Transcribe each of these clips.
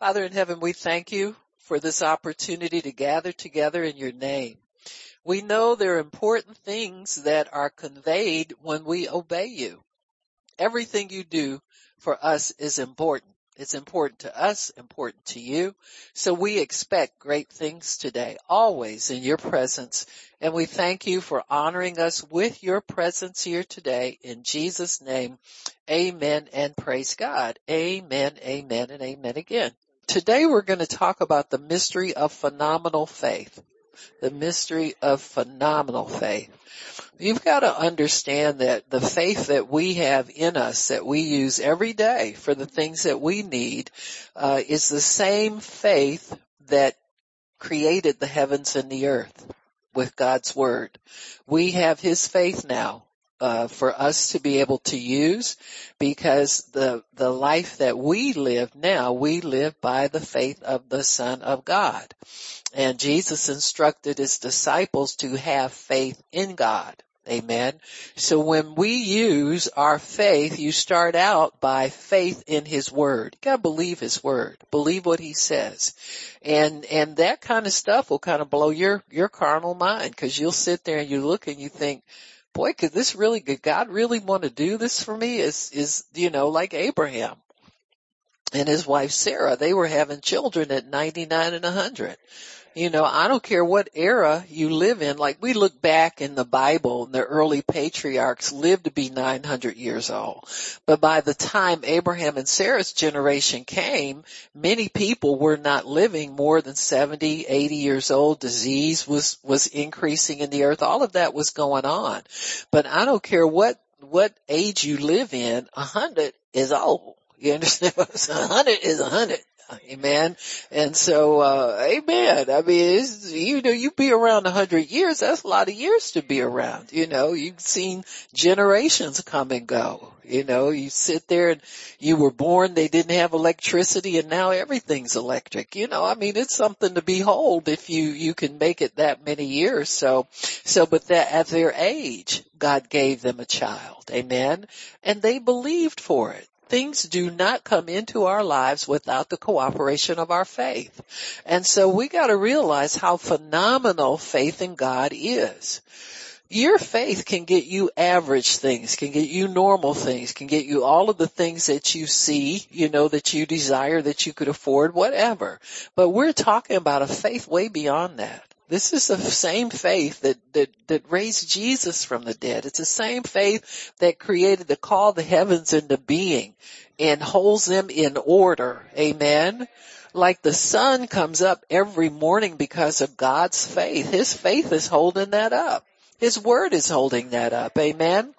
Father in heaven, we thank you for this opportunity to gather together in your name. We know there are important things that are conveyed when we obey you. Everything you do for us is important. It's important to us, important to you. So we expect great things today, always in your presence. And we thank you for honoring us with your presence here today. In Jesus name, amen and praise God. Amen, amen, and amen again. Today we're going to talk about the mystery of phenomenal faith. The mystery of phenomenal faith. You've got to understand that the faith that we have in us that we use every day for the things that we need uh, is the same faith that created the heavens and the earth with God's word. We have his faith now uh, for us to be able to use because the the life that we live now we live by the faith of the son of god. And jesus instructed his disciples to have faith in god. Amen. So when we use our faith you start out by faith in his word. You got to believe his word. Believe what he says. And and that kind of stuff will kind of blow your your carnal mind because you'll sit there and you look and you think boy, could this really, could God really want to do this for me? Is, is, you know, like Abraham and his wife Sarah, they were having children at 99 and 100. You know, I don't care what era you live in, like we look back in the Bible and the early patriarchs lived to be 900 years old. But by the time Abraham and Sarah's generation came, many people were not living more than 70, 80 years old. Disease was, was increasing in the earth. All of that was going on. But I don't care what, what age you live in, a 100 is old. You understand? what I'm A hundred is a hundred. Amen. And so, uh, amen. I mean, you know, you be around a hundred years, that's a lot of years to be around. You know, you've seen generations come and go. You know, you sit there and you were born, they didn't have electricity and now everything's electric. You know, I mean, it's something to behold if you, you can make it that many years. So, so, but that at their age, God gave them a child. Amen. And they believed for it things do not come into our lives without the cooperation of our faith. And so we gotta realize how phenomenal faith in God is. Your faith can get you average things, can get you normal things, can get you all of the things that you see, you know, that you desire, that you could afford, whatever. But we're talking about a faith way beyond that. This is the same faith that, that, that raised Jesus from the dead. It's the same faith that created to call the heavens into being and holds them in order. Amen. Like the sun comes up every morning because of God's faith. His faith is holding that up. His word is holding that up. Amen.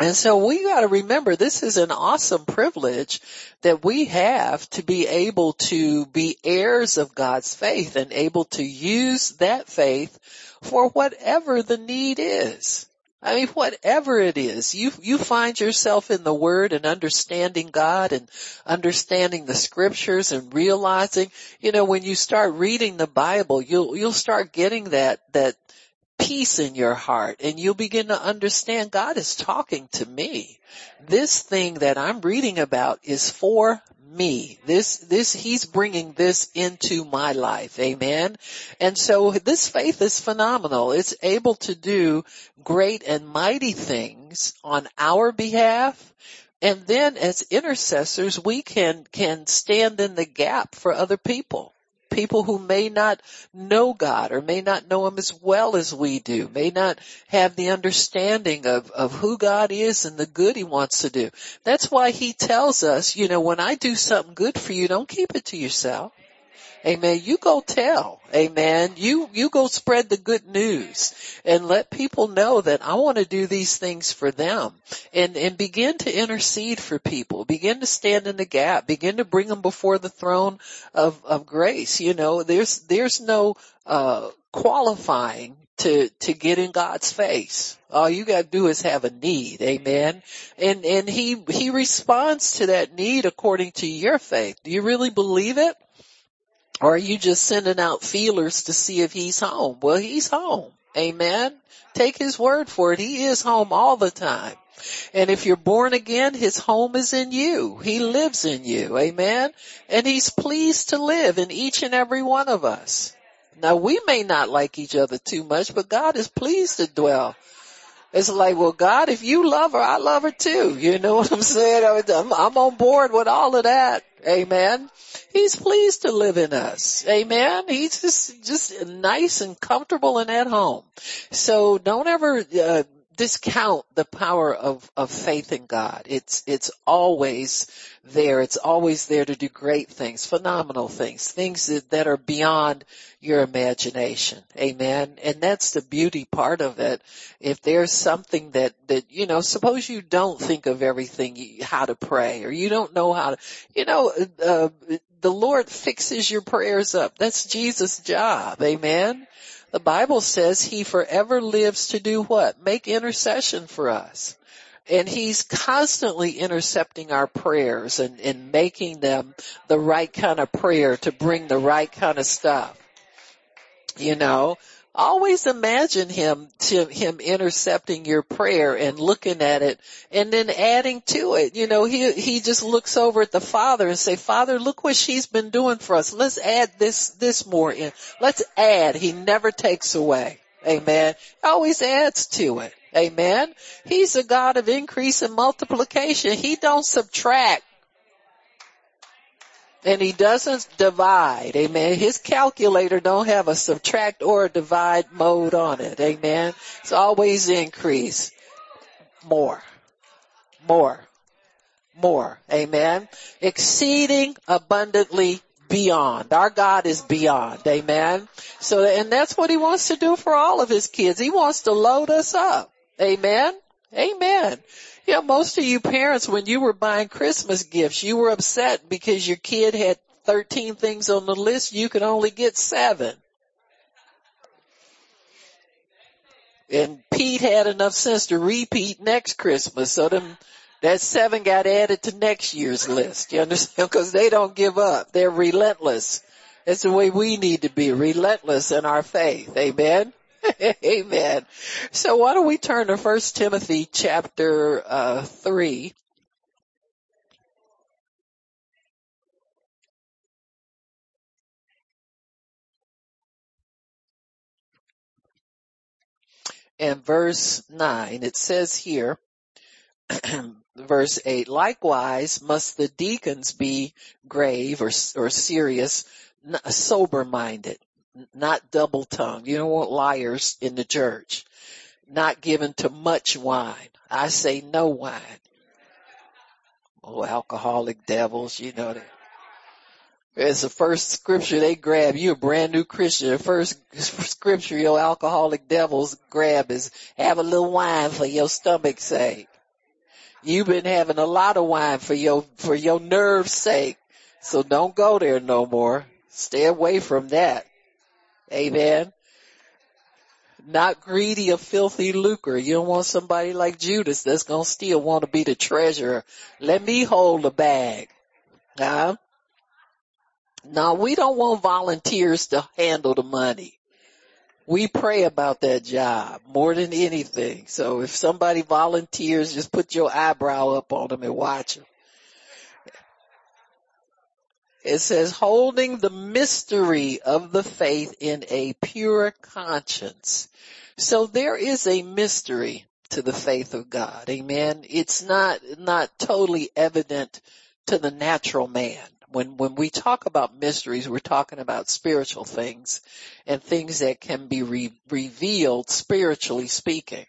And so we gotta remember this is an awesome privilege that we have to be able to be heirs of God's faith and able to use that faith for whatever the need is. I mean, whatever it is, you, you find yourself in the Word and understanding God and understanding the scriptures and realizing, you know, when you start reading the Bible, you'll, you'll start getting that, that peace in your heart and you'll begin to understand God is talking to me. This thing that I'm reading about is for me. This, this, he's bringing this into my life. Amen. And so this faith is phenomenal. It's able to do great and mighty things on our behalf. And then as intercessors, we can, can stand in the gap for other people people who may not know God or may not know Him as well as we do, may not have the understanding of, of who God is and the good He wants to do. That's why He tells us, you know, when I do something good for you, don't keep it to yourself. Amen. You go tell. Amen. You, you go spread the good news and let people know that I want to do these things for them and, and begin to intercede for people. Begin to stand in the gap. Begin to bring them before the throne of, of grace. You know, there's, there's no, uh, qualifying to, to get in God's face. All you gotta do is have a need. Amen. And, and he, he responds to that need according to your faith. Do you really believe it? Or are you just sending out feelers to see if he's home? Well, he's home. Amen. Take his word for it. He is home all the time. And if you're born again, his home is in you. He lives in you. Amen. And he's pleased to live in each and every one of us. Now we may not like each other too much, but God is pleased to dwell. It's like, well, God, if you love her, I love her too. You know what I'm saying? I'm, I'm on board with all of that. Amen. He's pleased to live in us. Amen. He's just, just nice and comfortable and at home. So don't ever, uh, discount the power of, of faith in God. It's, it's always there. It's always there to do great things, phenomenal things, things that, that are beyond your imagination. Amen. And that's the beauty part of it. If there's something that, that, you know, suppose you don't think of everything, how to pray, or you don't know how to, you know, uh, the Lord fixes your prayers up. That's Jesus' job. Amen. The Bible says he forever lives to do what? Make intercession for us. And he's constantly intercepting our prayers and, and making them the right kind of prayer to bring the right kind of stuff. You know, always imagine him to him intercepting your prayer and looking at it and then adding to it. You know, he he just looks over at the father and say, "Father, look what she's been doing for us. Let's add this this more in. Let's add." He never takes away. Amen. Always adds to it. Amen. He's a God of increase and multiplication. He don't subtract and he doesn't divide. Amen. His calculator don't have a subtract or a divide mode on it. Amen. It's always increase. More. More. More. Amen. Exceeding abundantly beyond. Our God is beyond. Amen. So, and that's what he wants to do for all of his kids. He wants to load us up. Amen. Amen. Yeah, most of you parents, when you were buying Christmas gifts, you were upset because your kid had 13 things on the list. You could only get seven. And Pete had enough sense to repeat next Christmas. So them, that seven got added to next year's list. You understand? Cause they don't give up. They're relentless. That's the way we need to be, relentless in our faith. Amen. Amen. So why don't we turn to First Timothy chapter uh, three. And verse 9, it says here, verse 8, likewise must the deacons be grave or, or serious, sober minded, not double tongued. You don't want liars in the church. Not given to much wine. I say no wine. Oh, alcoholic devils, you know that. It's the first scripture they grab. You a brand new Christian. The first scripture your alcoholic devils grab is have a little wine for your stomach's sake. You've been having a lot of wine for your, for your nerve's sake. So don't go there no more. Stay away from that. Amen. Not greedy of filthy lucre. You don't want somebody like Judas that's gonna still want to be the treasurer. Let me hold the bag. Huh? No, we don't want volunteers to handle the money. We pray about that job more than anything. So if somebody volunteers, just put your eyebrow up on them and watch them. It says holding the mystery of the faith in a pure conscience. So there is a mystery to the faith of God. Amen. It's not, not totally evident to the natural man. When, when we talk about mysteries, we're talking about spiritual things and things that can be re- revealed spiritually speaking.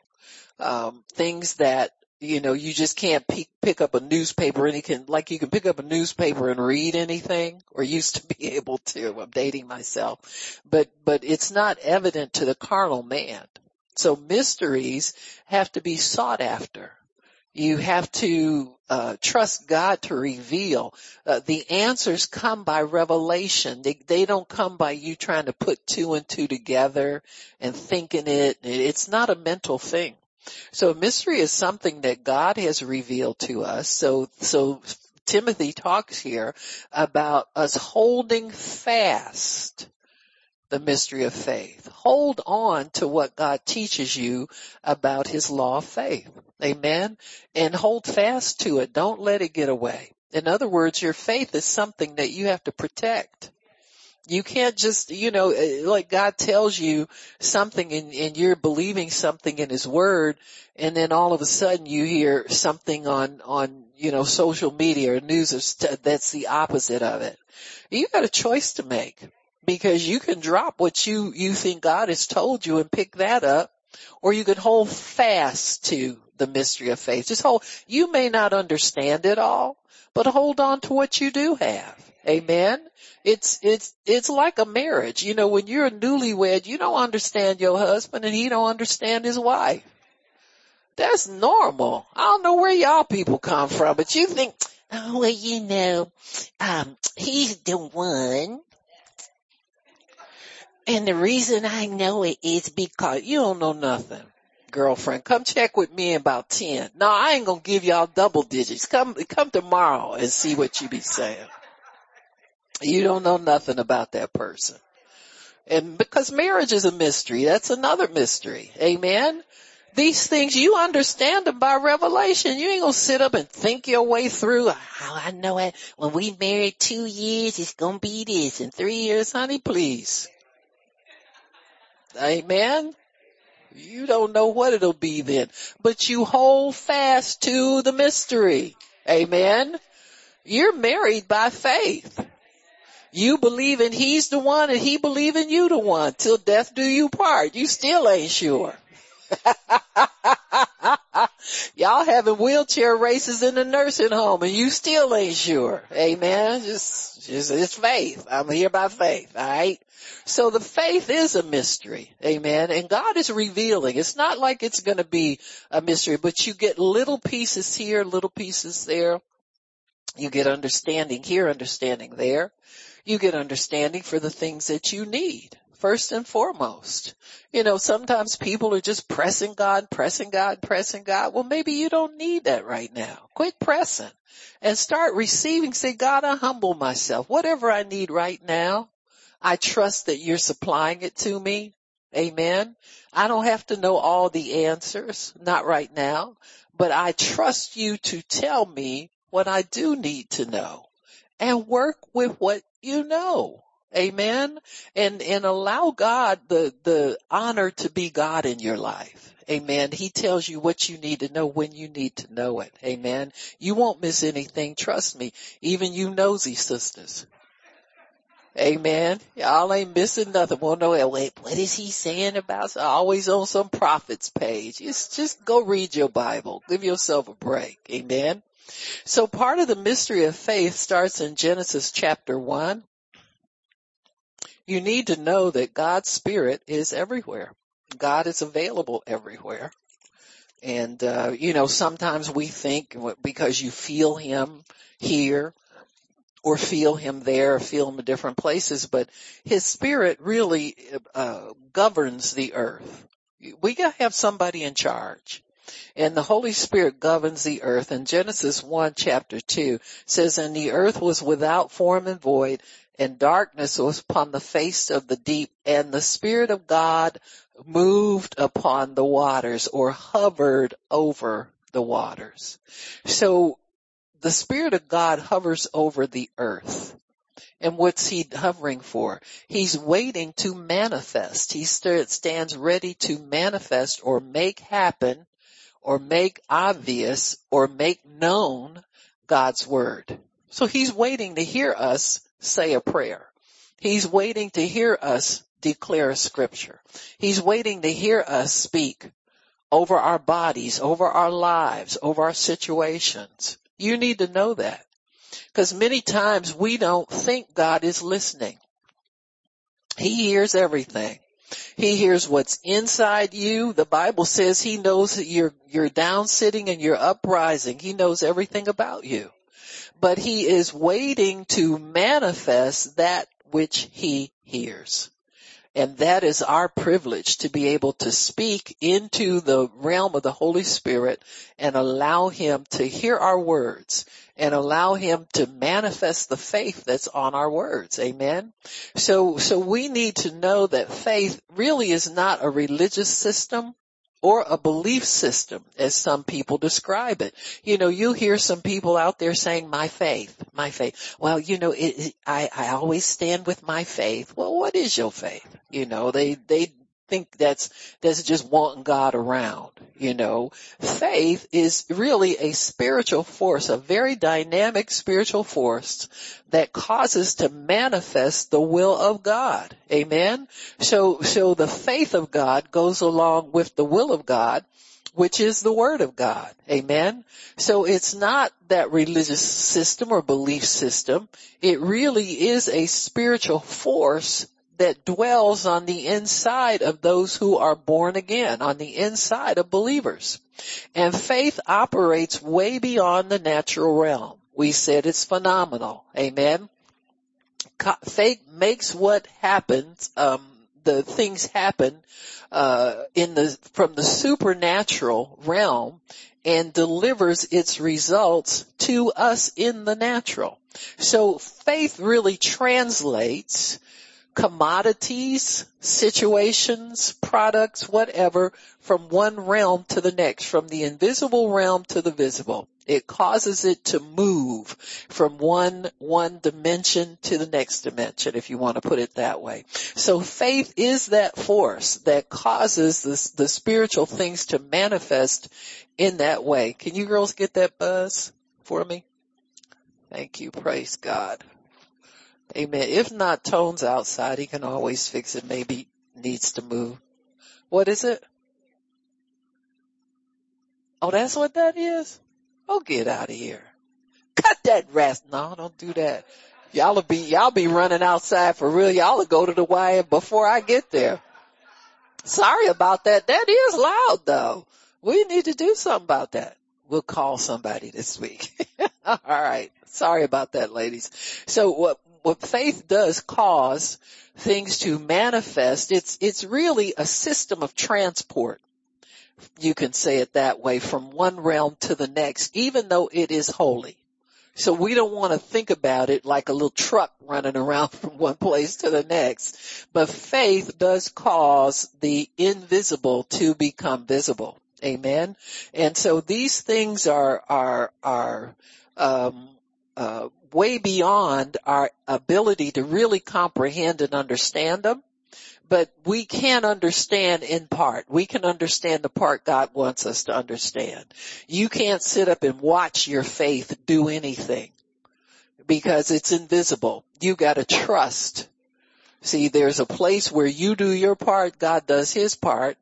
Um, things that you know, you just can't pick, pick up a newspaper and you can, like you can pick up a newspaper and read anything or used to be able to. I'm dating myself, but, but it's not evident to the carnal man. So mysteries have to be sought after. You have to uh, trust God to reveal. Uh, the answers come by revelation. They, they don't come by you trying to put two and two together and thinking it. It's not a mental thing. So mystery is something that God has revealed to us. So, so Timothy talks here about us holding fast the mystery of faith. Hold on to what God teaches you about his law of faith. Amen. And hold fast to it. Don't let it get away. In other words, your faith is something that you have to protect. You can't just, you know, eh, like God tells you something and, and you're believing something in his word and then all of a sudden you hear something on, on, you know, social media or news that's the opposite of it. You got a choice to make because you can drop what you, you think God has told you and pick that up or you can hold fast to the mystery of faith. Just hold, you may not understand it all, but hold on to what you do have. Amen. It's, it's, it's like a marriage. You know, when you're newlywed, you don't understand your husband and he don't understand his wife. That's normal. I don't know where y'all people come from, but you think, oh, well, you know, um, he's the one. And the reason I know it is because you don't know nothing girlfriend. Come check with me in about 10. No, I ain't gonna give y'all double digits. Come, come tomorrow and see what you be saying. You don't know nothing about that person. And because marriage is a mystery, that's another mystery. Amen. These things, you understand them by revelation. You ain't gonna sit up and think your way through, how oh, I know it. When we married two years, it's gonna be this. In three years, honey, please. Amen. You don't know what it'll be then, but you hold fast to the mystery. Amen. You're married by faith. You believe in he's the one and he believe in you the one till death do you part. You still ain't sure. Y'all having wheelchair races in the nursing home and you still ain't sure. Amen. Just, just, it's faith. I'm here by faith. Alright. So the faith is a mystery. Amen. And God is revealing. It's not like it's going to be a mystery, but you get little pieces here, little pieces there. You get understanding here, understanding there. You get understanding for the things that you need first and foremost. You know, sometimes people are just pressing God, pressing God, pressing God. Well, maybe you don't need that right now. Quit pressing and start receiving. Say, God, I humble myself. Whatever I need right now, I trust that you're supplying it to me. Amen. I don't have to know all the answers, not right now, but I trust you to tell me what I do need to know and work with what you know. Amen. And, and allow God the, the honor to be God in your life. Amen. He tells you what you need to know when you need to know it. Amen. You won't miss anything. Trust me. Even you nosy sisters. Amen. Y'all ain't missing nothing. Won't know, wait, what is he saying about? Always on some prophet's page. Just, just go read your Bible. Give yourself a break. Amen. So part of the mystery of faith starts in Genesis chapter one you need to know that God's spirit is everywhere. God is available everywhere. And, uh, you know, sometimes we think because you feel him here or feel him there or feel him in different places, but his spirit really, uh, governs the earth. We gotta have somebody in charge. And the Holy Spirit governs the earth. And Genesis 1 chapter 2 says, and the earth was without form and void and darkness was upon the face of the deep and the Spirit of God moved upon the waters or hovered over the waters. So the Spirit of God hovers over the earth. And what's he hovering for? He's waiting to manifest. He stands ready to manifest or make happen or make obvious or make known God's word. So he's waiting to hear us say a prayer. He's waiting to hear us declare a scripture. He's waiting to hear us speak over our bodies, over our lives, over our situations. You need to know that. Because many times we don't think God is listening. He hears everything. He hears what's inside you. The Bible says he knows that you're, down sitting and you're uprising. He knows everything about you but he is waiting to manifest that which he hears. And that is our privilege to be able to speak into the realm of the Holy Spirit and allow Him to hear our words and allow Him to manifest the faith that's on our words. Amen. So, so we need to know that faith really is not a religious system or a belief system as some people describe it. You know, you hear some people out there saying my faith, my faith. Well, you know, it, I, I always stand with my faith. Well, what is your faith? You know, they, they think that's, that's just wanting God around. You know, faith is really a spiritual force, a very dynamic spiritual force that causes to manifest the will of God. Amen. So, so the faith of God goes along with the will of God which is the word of God. Amen. So it's not that religious system or belief system. It really is a spiritual force that dwells on the inside of those who are born again, on the inside of believers. And faith operates way beyond the natural realm. We said it's phenomenal. Amen. Faith makes what happens, um, the things happen, uh, in the, from the supernatural realm and delivers its results to us in the natural. So faith really translates commodities, situations, products, whatever, from one realm to the next, from the invisible realm to the visible. It causes it to move from one, one dimension to the next dimension, if you want to put it that way. So faith is that force that causes the, the spiritual things to manifest in that way. Can you girls get that buzz for me? Thank you. Praise God. Amen. If not, Tone's outside. He can always fix it. Maybe needs to move. What is it? Oh, that's what that is? Oh, get out of here. Cut that rest. No, don't do that. Y'all'll be, y'all be running outside for real. Y'all'll go to the wire before I get there. Sorry about that. That is loud though. We need to do something about that. We'll call somebody this week. All right. Sorry about that, ladies. So what what faith does cause things to manifest, it's, it's really a system of transport. You can say it that way from one realm to the next, even though it is holy. So we don't want to think about it like a little truck running around from one place to the next. But faith does cause the invisible to become visible. Amen. And so these things are, are, are, um, uh, way beyond our ability to really comprehend and understand them. But we can understand in part. We can understand the part God wants us to understand. You can't sit up and watch your faith do anything because it's invisible. You gotta trust. See, there's a place where you do your part, God does his part,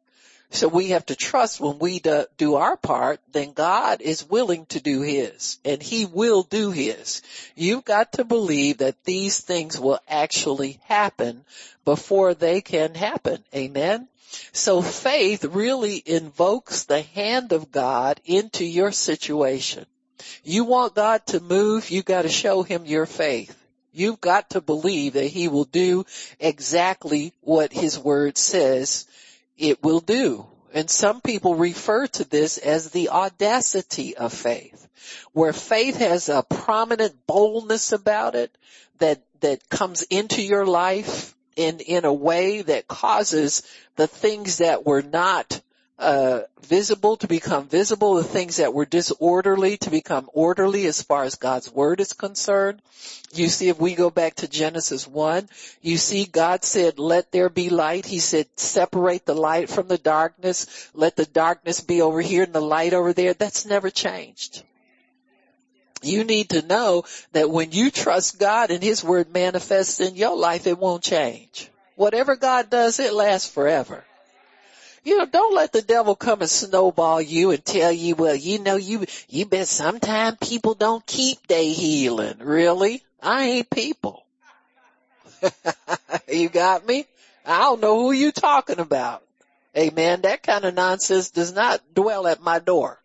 so we have to trust when we do, our part, then God is willing to do his and he will do his. You've got to believe that these things will actually happen before they can happen. Amen. So faith really invokes the hand of God into your situation. You want God to move, you gotta show him your faith. You've got to believe that he will do exactly what his word says it will do. And some people refer to this as the audacity of faith, where faith has a prominent boldness about it that, that comes into your life in, in a way that causes the things that were not uh, visible to become visible, the things that were disorderly to become orderly as far as God's word is concerned. You see, if we go back to Genesis 1, you see God said, let there be light. He said, separate the light from the darkness. Let the darkness be over here and the light over there. That's never changed. You need to know that when you trust God and His word manifests in your life, it won't change. Whatever God does, it lasts forever. You know, don't let the devil come and snowball you and tell you, well, you know, you, you bet sometimes people don't keep their healing. Really? I ain't people. you got me? I don't know who you talking about. Amen. That kind of nonsense does not dwell at my door.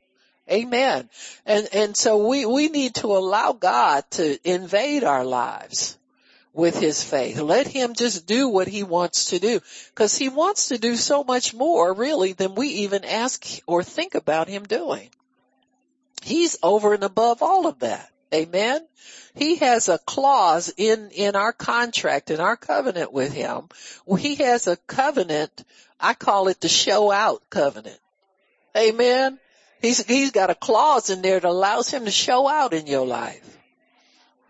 Amen. And, and so we, we need to allow God to invade our lives. With his faith. Let him just do what he wants to do because he wants to do so much more really than we even ask or think about him doing. He's over and above all of that. Amen. He has a clause in, in our contract, in our covenant with him. He has a covenant. I call it the show out covenant. Amen. He's, he's got a clause in there that allows him to show out in your life.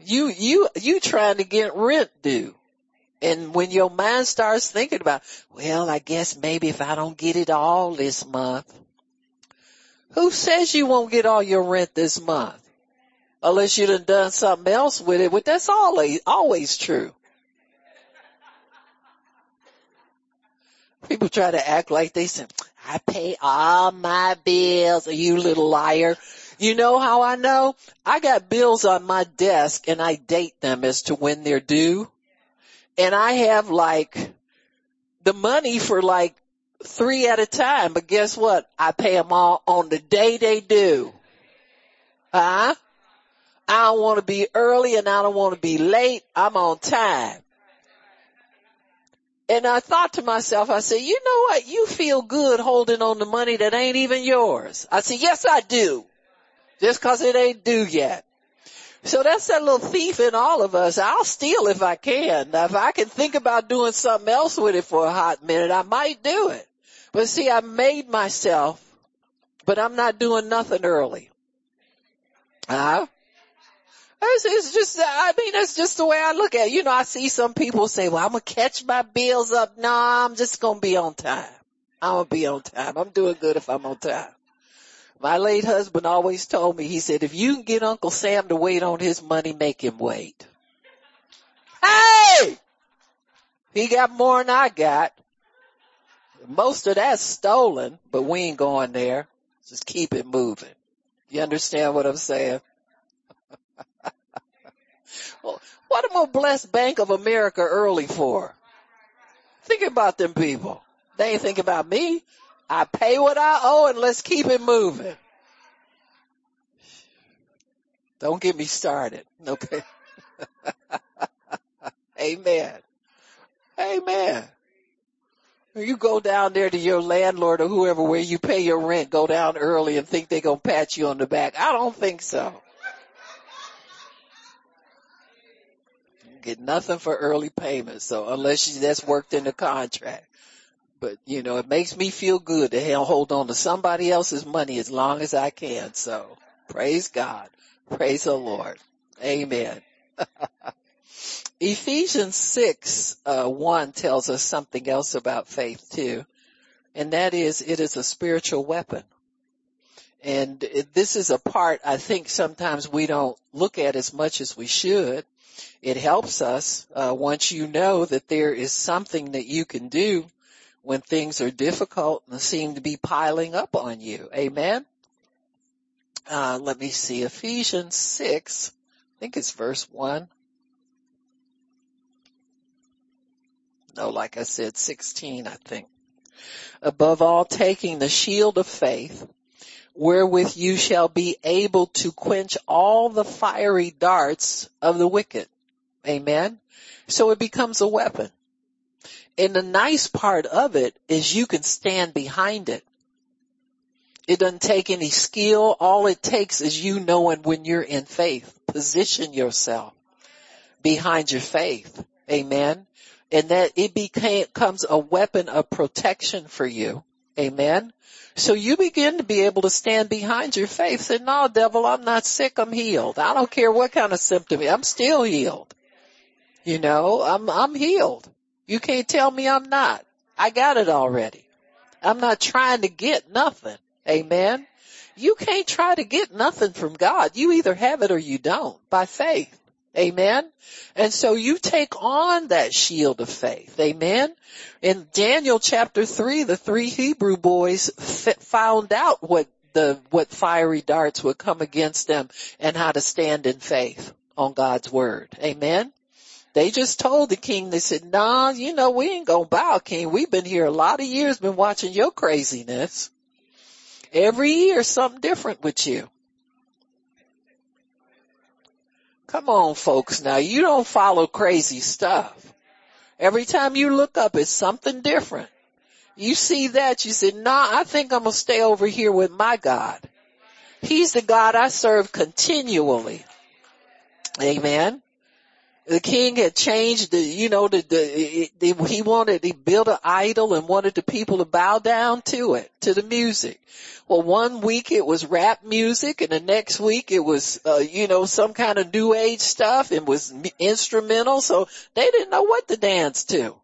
You, you, you trying to get rent due. And when your mind starts thinking about, well, I guess maybe if I don't get it all this month, who says you won't get all your rent this month? Unless you done done something else with it, but that's always, always true. People try to act like they say, I pay all my bills. Are you little liar? You know how I know? I got bills on my desk and I date them as to when they're due. And I have like the money for like three at a time, but guess what? I pay them all on the day they do. Huh? I don't want to be early and I don't want to be late. I'm on time. And I thought to myself, I said, you know what? You feel good holding on to money that ain't even yours. I said, yes, I do. Just cause it ain't due yet. So that's that little thief in all of us. I'll steal if I can. Now, if I can think about doing something else with it for a hot minute, I might do it. But see, I made myself, but I'm not doing nothing early. Huh? It's, it's just, I mean, that's just the way I look at it. You know, I see some people say, well, I'm going to catch my bills up. No, I'm just going to be on time. I'm going to be on time. I'm doing good if I'm on time. My late husband always told me, he said, if you can get Uncle Sam to wait on his money, make him wait. Hey! He got more than I got. Most of that's stolen, but we ain't going there. Just keep it moving. You understand what I'm saying? well, what am I bless Bank of America early for? Think about them people. They ain't think about me. I pay what I owe and let's keep it moving. Don't get me started. Okay. Amen. Amen. You go down there to your landlord or whoever where you pay your rent, go down early and think they're going to pat you on the back. I don't think so. get nothing for early payment. So unless you, that's worked in the contract. But you know, it makes me feel good to hold on to somebody else's money as long as I can. So praise God. Praise the Lord. Amen. Ephesians 6, uh, 1 tells us something else about faith too. And that is it is a spiritual weapon. And this is a part I think sometimes we don't look at as much as we should it helps us uh, once you know that there is something that you can do when things are difficult and seem to be piling up on you. Amen. Uh, let me see Ephesians six. I think it's verse one. No, like I said, 16, I think. Above all, taking the shield of faith, wherewith you shall be able to quench all the fiery darts of the wicked. Amen. So it becomes a weapon. And the nice part of it is you can stand behind it. It doesn't take any skill. All it takes is you knowing when you're in faith. Position yourself behind your faith. Amen. And that it becomes a weapon of protection for you. Amen. So you begin to be able to stand behind your faith. Say, no, devil, I'm not sick. I'm healed. I don't care what kind of symptom. I'm still healed. You know, I'm, I'm healed. You can't tell me I'm not. I got it already. I'm not trying to get nothing. Amen. You can't try to get nothing from God. You either have it or you don't by faith. Amen. And so you take on that shield of faith. Amen. In Daniel chapter three, the three Hebrew boys found out what the, what fiery darts would come against them and how to stand in faith on God's word. Amen. They just told the king, they said, nah, you know, we ain't gonna bow, king. We've been here a lot of years, been watching your craziness. Every year something different with you. Come on folks now, you don't follow crazy stuff. Every time you look up, it's something different. You see that, you said, nah, I think I'm gonna stay over here with my God. He's the God I serve continually. Amen. The king had changed the, you know, the, the, the he wanted, he built an idol and wanted the people to bow down to it, to the music. Well, one week it was rap music and the next week it was, uh, you know, some kind of new age stuff and was instrumental. So they didn't know what to dance to.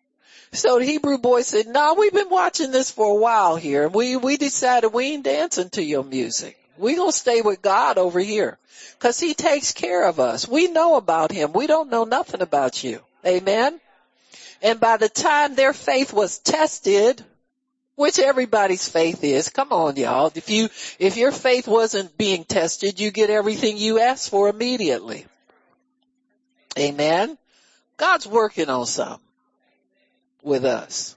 So the Hebrew boy said, no, we've been watching this for a while here. and We, we decided we ain't dancing to your music. We gonna stay with God over here. Cause he takes care of us. We know about him. We don't know nothing about you. Amen. And by the time their faith was tested, which everybody's faith is, come on y'all. If you, if your faith wasn't being tested, you get everything you ask for immediately. Amen. God's working on something with us.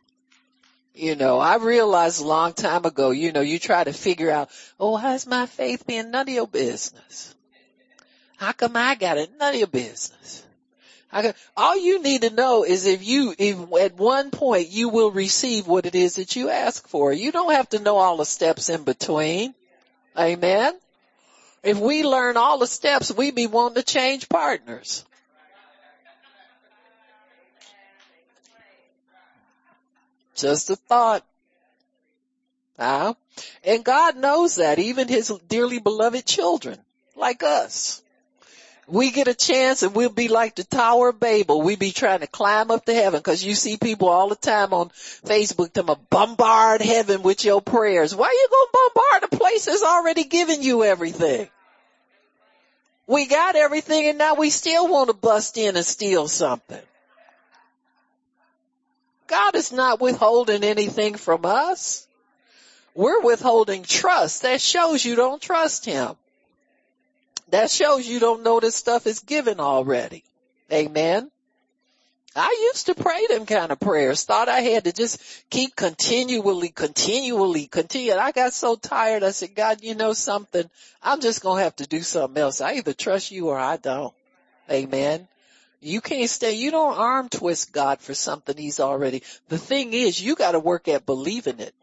You know, I realized a long time ago, you know, you try to figure out, oh, how's my faith being none of your business? How come I got it? None of your business. I Got, all you need to know is if you, if at one point you will receive what it is that you ask for. You don't have to know all the steps in between. Amen. If we learn all the steps, we be wanting to change partners. Just a thought. Uh, and God knows that, even his dearly beloved children, like us. We get a chance and we'll be like the Tower of Babel. We be trying to climb up to heaven cause you see people all the time on Facebook to bombard heaven with your prayers. Why are you gonna bombard a place that's already given you everything? We got everything and now we still want to bust in and steal something. God is not withholding anything from us. We're withholding trust. That shows you don't trust him. That shows you don't know this stuff is given already. Amen. I used to pray them kind of prayers. Thought I had to just keep continually, continually, continue. I got so tired. I said, God, you know something? I'm just going to have to do something else. I either trust you or I don't. Amen. You can't stay, you don't arm twist God for something he's already, the thing is you gotta work at believing it.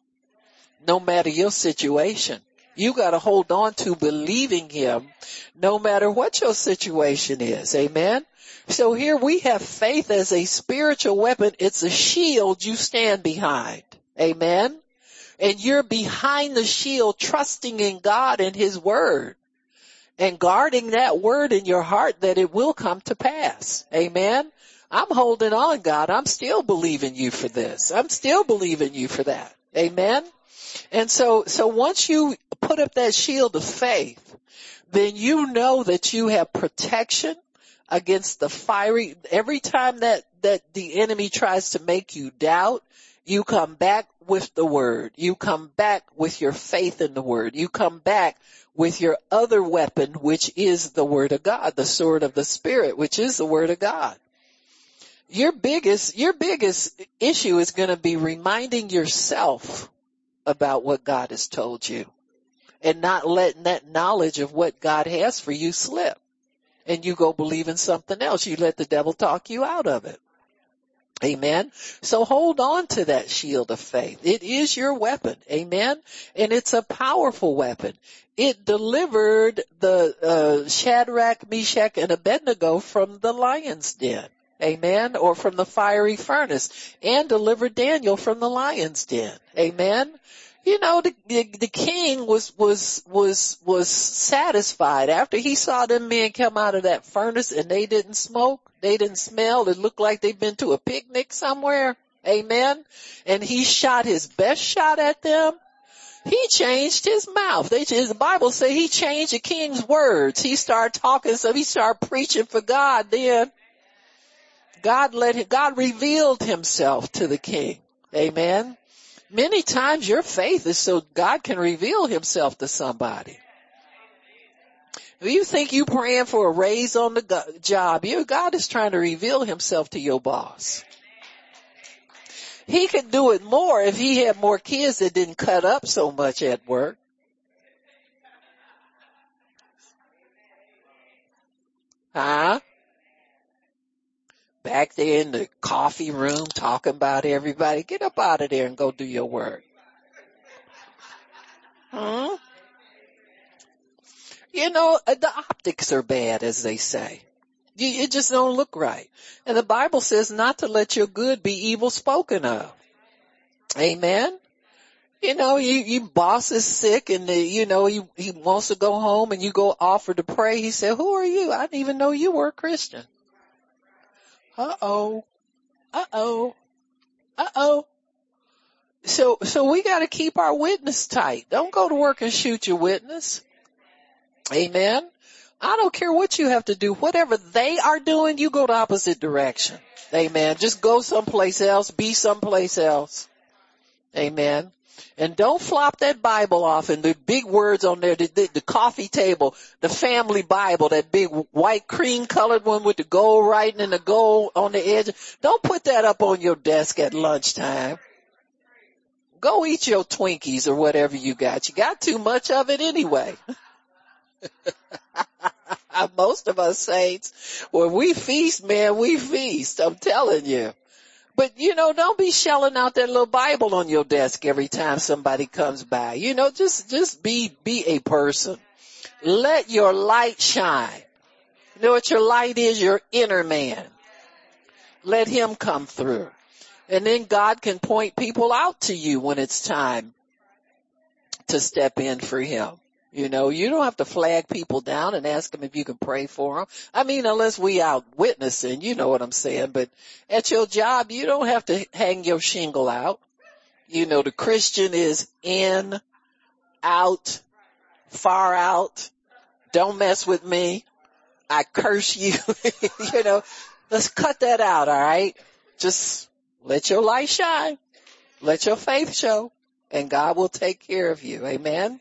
No matter your situation. You gotta hold on to believing him no matter what your situation is. Amen. So here we have faith as a spiritual weapon. It's a shield you stand behind. Amen. And you're behind the shield trusting in God and his word and guarding that word in your heart that it will come to pass. Amen. I'm holding on, God. I'm still believing you for this. I'm still believing you for that. Amen. And so, so once you put up that shield of faith, then you know that you have protection against the fiery, every time that, that the enemy tries to make you doubt, you come back with the word. You come back with your faith in the word. You come back with your other weapon, which is the word of God, the sword of the spirit, which is the word of God. Your biggest, your biggest issue is going to be reminding yourself about what God has told you and not letting that knowledge of what God has for you slip and you go believe in something else. You let the devil talk you out of it. Amen. So hold on to that shield of faith. It is your weapon. Amen. And it's a powerful weapon. It delivered the uh, Shadrach, Meshach, and Abednego from the lion's den. Amen. Or from the fiery furnace and delivered Daniel from the lion's den. Amen. You know, the, the, the king was, was, was, was satisfied after he saw them men come out of that furnace and they didn't smoke. They didn't smell. It looked like they'd been to a picnic somewhere. Amen. And he shot his best shot at them. He changed his mouth. They, his Bible say he changed the king's words. He started talking, so he started preaching for God then. God let him, God revealed himself to the king. Amen. Many times your faith is so God can reveal himself to somebody. If you think you praying for a raise on the job, your God is trying to reveal himself to your boss. He could do it more if he had more kids that didn't cut up so much at work. Huh? Back there in the coffee room talking about everybody. Get up out of there and go do your work. Huh? You know, uh, the optics are bad as they say. You, it just don't look right. And the Bible says not to let your good be evil spoken of. Amen. You know, you, you boss is sick and the, you know, he, he wants to go home and you go offer to pray. He said, who are you? I didn't even know you were a Christian. Uh oh. Uh oh. Uh oh. So, so we gotta keep our witness tight. Don't go to work and shoot your witness. Amen. I don't care what you have to do. Whatever they are doing, you go the opposite direction. Amen. Just go someplace else. Be someplace else. Amen. And don't flop that Bible off and the big words on there, the, the, the, coffee table, the family Bible, that big white cream colored one with the gold writing and the gold on the edge. Don't put that up on your desk at lunchtime. Go eat your Twinkies or whatever you got. You got too much of it anyway. Most of us saints, when we feast, man, we feast. I'm telling you. But you know, don't be shelling out that little Bible on your desk every time somebody comes by. You know, just, just be, be a person. Let your light shine. You know what your light is? Your inner man. Let him come through. And then God can point people out to you when it's time to step in for him. You know, you don't have to flag people down and ask them if you can pray for them. I mean, unless we out witnessing, you know what I'm saying, but at your job, you don't have to hang your shingle out. You know, the Christian is in, out, far out. Don't mess with me. I curse you. you know, let's cut that out. All right. Just let your light shine. Let your faith show and God will take care of you. Amen.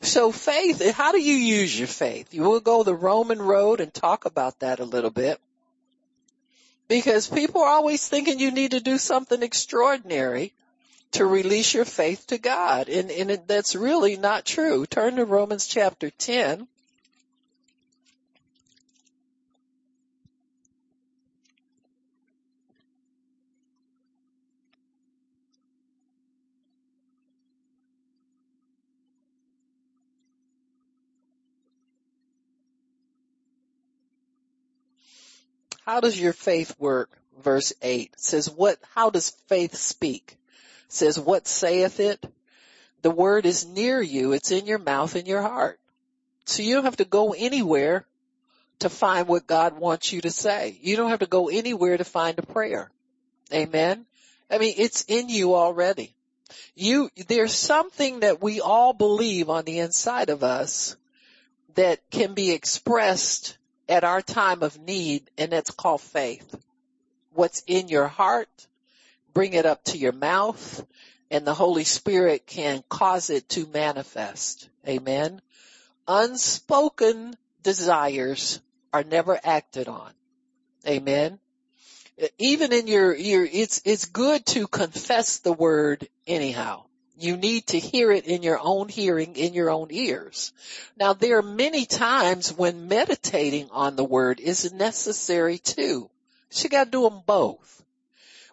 So faith, how do you use your faith? You will go the Roman road and talk about that a little bit. Because people are always thinking you need to do something extraordinary to release your faith to God. And, and it, that's really not true. Turn to Romans chapter 10. How does your faith work? Verse 8 says what, how does faith speak? says what saith it? The word is near you. It's in your mouth and your heart. So you don't have to go anywhere to find what God wants you to say. You don't have to go anywhere to find a prayer. Amen. I mean, it's in you already. You, there's something that we all believe on the inside of us that can be expressed at our time of need, and that's called faith. What's in your heart, bring it up to your mouth, and the Holy Spirit can cause it to manifest. Amen. Unspoken desires are never acted on. Amen. Even in your, your, it's, it's good to confess the word anyhow. You need to hear it in your own hearing, in your own ears. Now there are many times when meditating on the word is necessary too. So you gotta do them both.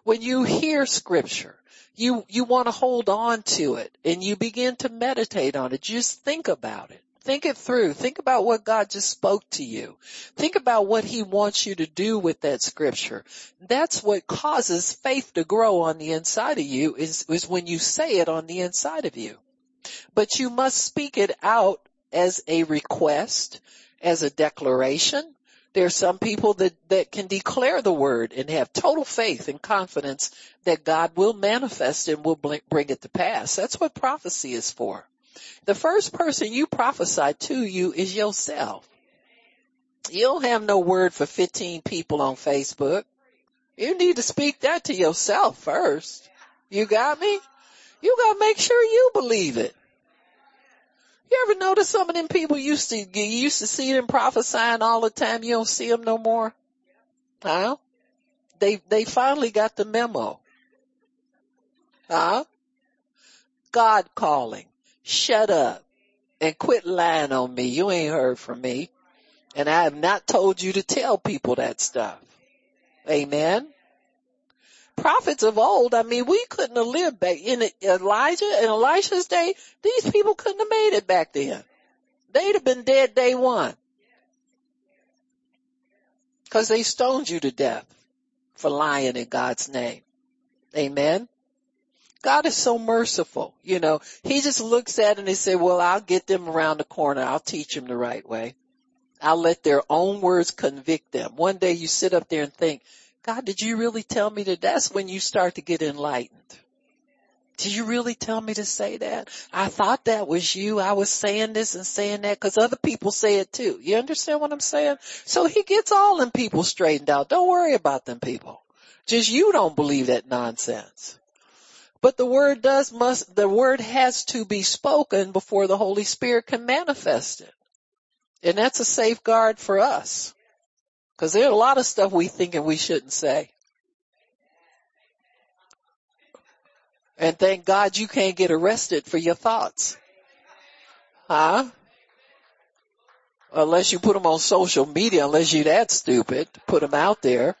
When you hear scripture, you, you want to hold on to it and you begin to meditate on it. Just think about it. Think it through. Think about what God just spoke to you. Think about what he wants you to do with that scripture. That's what causes faith to grow on the inside of you is, is when you say it on the inside of you. But you must speak it out as a request, as a declaration. There are some people that, that can declare the word and have total faith and confidence that God will manifest and will bring it to pass. That's what prophecy is for. The first person you prophesy to you is yourself. You don't have no word for 15 people on Facebook. You need to speak that to yourself first. You got me? You gotta make sure you believe it. You ever notice some of them people used to, you used to see them prophesying all the time, you don't see them no more? Huh? They, they finally got the memo. Huh? God calling shut up and quit lying on me. You ain't heard from me. And I have not told you to tell people that stuff. Amen. Prophets of old, I mean, we couldn't have lived back in Elijah and Elisha's day. These people couldn't have made it back then. They'd have been dead day one. Cause they stoned you to death for lying in God's name. Amen. God is so merciful. You know, he just looks at it and he said, well, I'll get them around the corner. I'll teach them the right way. I'll let their own words convict them. One day you sit up there and think, God, did you really tell me that? That's when you start to get enlightened. Did you really tell me to say that? I thought that was you. I was saying this and saying that because other people say it too. You understand what I'm saying? So he gets all them people straightened out. Don't worry about them people. Just you don't believe that nonsense. But the word does must, the word has to be spoken before the Holy Spirit can manifest it. And that's a safeguard for us. Cause there's a lot of stuff we think and we shouldn't say. And thank God you can't get arrested for your thoughts. Huh? Unless you put them on social media, unless you're that stupid, to put them out there.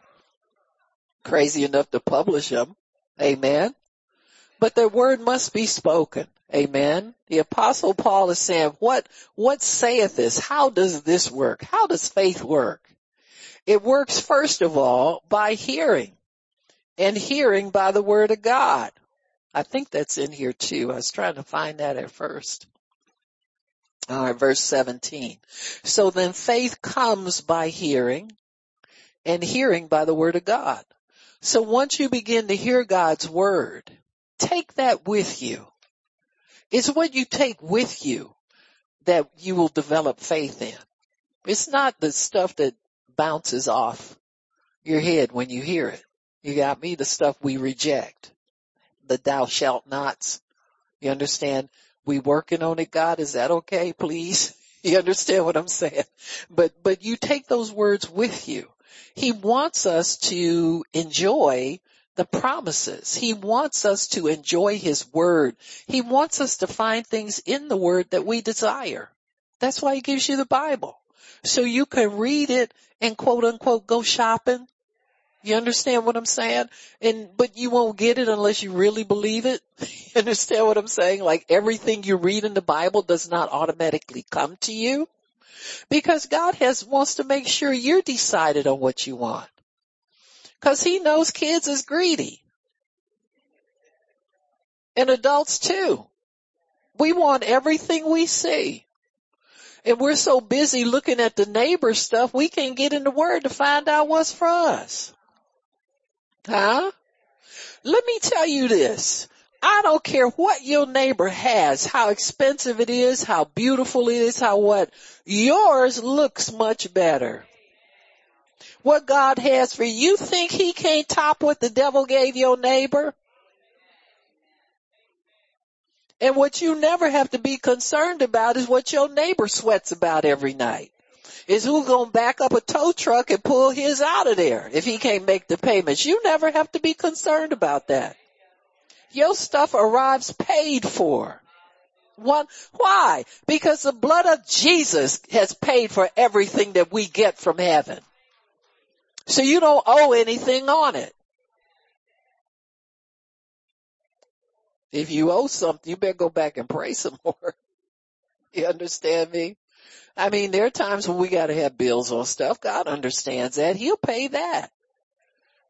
Crazy enough to publish them. Amen. But the word must be spoken. Amen. The apostle Paul is saying, what, what saith this? How does this work? How does faith work? It works first of all by hearing and hearing by the word of God. I think that's in here too. I was trying to find that at first. All right, verse 17. So then faith comes by hearing and hearing by the word of God. So once you begin to hear God's word, take that with you. It's what you take with you that you will develop faith in. It's not the stuff that bounces off your head when you hear it. You got me? The stuff we reject. The thou shalt nots. You understand? We working on it, God. Is that okay, please? You understand what I'm saying? But, but you take those words with you. He wants us to enjoy the promises. He wants us to enjoy His Word. He wants us to find things in the Word that we desire. That's why He gives you the Bible. So you can read it and quote unquote go shopping. You understand what I'm saying? And, but you won't get it unless you really believe it. You understand what I'm saying? Like everything you read in the Bible does not automatically come to you because God has, wants to make sure you're decided on what you want. Cause he knows kids is greedy. And adults too. We want everything we see. And we're so busy looking at the neighbor stuff, we can't get in the word to find out what's for us. Huh? Let me tell you this. I don't care what your neighbor has, how expensive it is, how beautiful it is, how what. Yours looks much better. What God has for you, you think he can't top what the devil gave your neighbor? And what you never have to be concerned about is what your neighbor sweats about every night. Is who gonna back up a tow truck and pull his out of there if he can't make the payments. You never have to be concerned about that. Your stuff arrives paid for. One, why? Because the blood of Jesus has paid for everything that we get from heaven. So you don't owe anything on it. If you owe something, you better go back and pray some more. you understand me? I mean, there are times when we gotta have bills on stuff. God understands that. He'll pay that.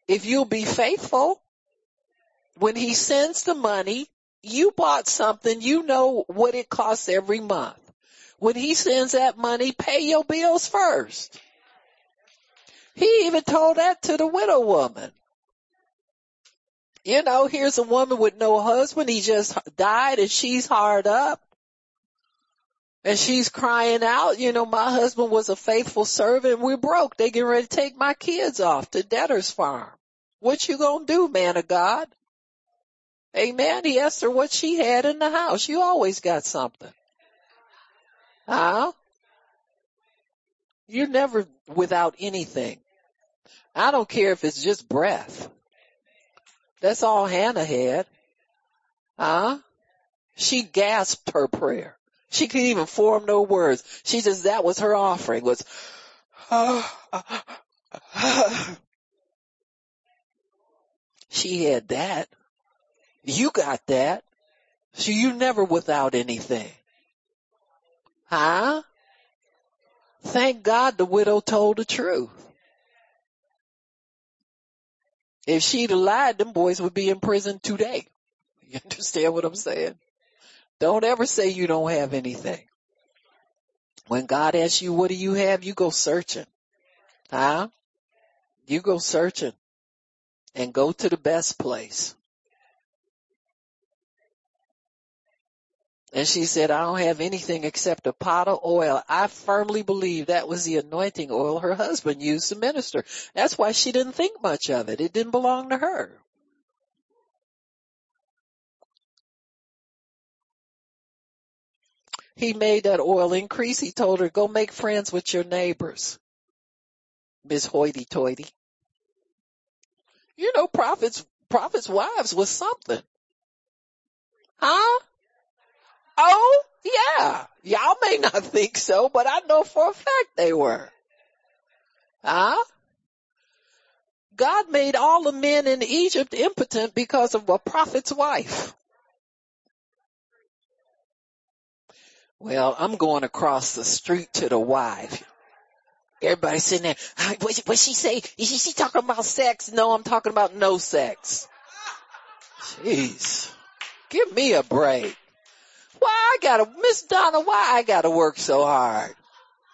If you'll be faithful, when he sends the money, you bought something, you know what it costs every month. When he sends that money, pay your bills first. He even told that to the widow woman. You know, here's a woman with no husband. He just died and she's hard up. And she's crying out, you know, my husband was a faithful servant. We're broke. They getting ready to take my kids off to debtor's farm. What you gonna do, man of God? Amen. He asked her what she had in the house. You always got something. Huh? You're never without anything. I don't care if it's just breath. That's all Hannah had. Huh? She gasped her prayer. She couldn't even form no words. She just, that was her offering was, she had that. You got that. So you never without anything. Huh? Thank God the widow told the truth. If she'd have lied, them boys would be in prison today. You understand what I'm saying? Don't ever say you don't have anything. When God asks you, what do you have? You go searching. Huh? You go searching and go to the best place. And she said, I don't have anything except a pot of oil. I firmly believe that was the anointing oil her husband used to minister. That's why she didn't think much of it. It didn't belong to her. He made that oil increase. He told her, go make friends with your neighbors. Miss Hoity Toity. You know, prophets, prophets wives was something. Huh? Oh, yeah. Y'all may not think so, but I know for a fact they were. Huh? God made all the men in Egypt impotent because of a prophet's wife. Well, I'm going across the street to the wife. Everybody sitting there. What, what she say? Is she, she talking about sex? No, I'm talking about no sex. Jeez. Give me a break. Why I gotta, Miss Donna, why I gotta work so hard?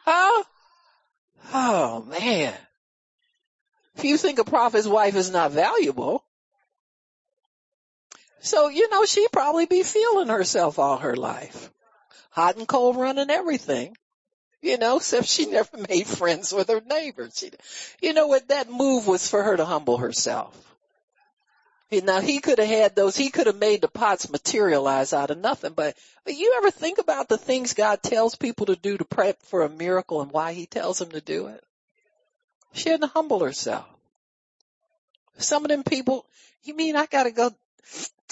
Huh? Oh man. If you think a prophet's wife is not valuable, so you know she probably be feeling herself all her life. Hot and cold running everything. You know, except she never made friends with her neighbors. She, you know what? That move was for her to humble herself. Now he could have had those, he could have made the pots materialize out of nothing, but, but you ever think about the things God tells people to do to prep for a miracle and why he tells them to do it? She had to humble herself. Some of them people, you mean I gotta go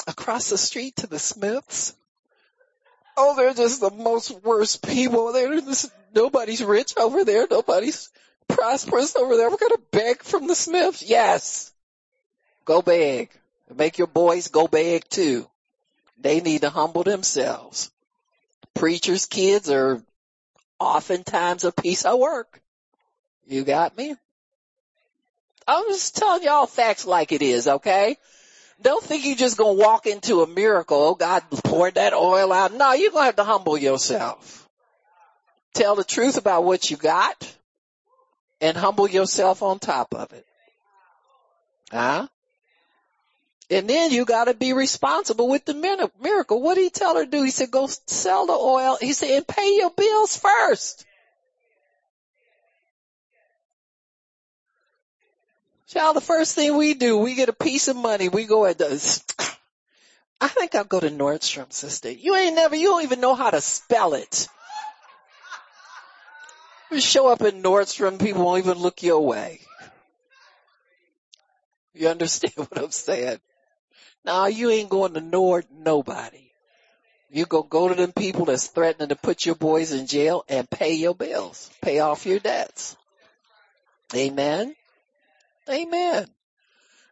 across the street to the Smiths? Oh, they're just the most worst people. They're just, nobody's rich over there. Nobody's prosperous over there. We're gonna beg from the Smiths. Yes. Go beg. Make your boys go beg too. They need to humble themselves. Preachers' kids are oftentimes a piece of work. You got me? I'm just telling y'all facts like it is, okay? Don't think you're just gonna walk into a miracle. Oh, God poured that oil out. No, you're gonna have to humble yourself. Tell the truth about what you got and humble yourself on top of it. Huh? And then you gotta be responsible with the miracle. What did he tell her to do? He said, go sell the oil. He said, and pay your bills first. Child, the first thing we do, we get a piece of money, we go at the, I think I'll go to Nordstrom, sister. You ain't never, you don't even know how to spell it. You show up in Nordstrom, people won't even look your way. You understand what I'm saying? Nah, you ain't going to Nord nobody. You go go to them people that's threatening to put your boys in jail and pay your bills. Pay off your debts. Amen. Amen.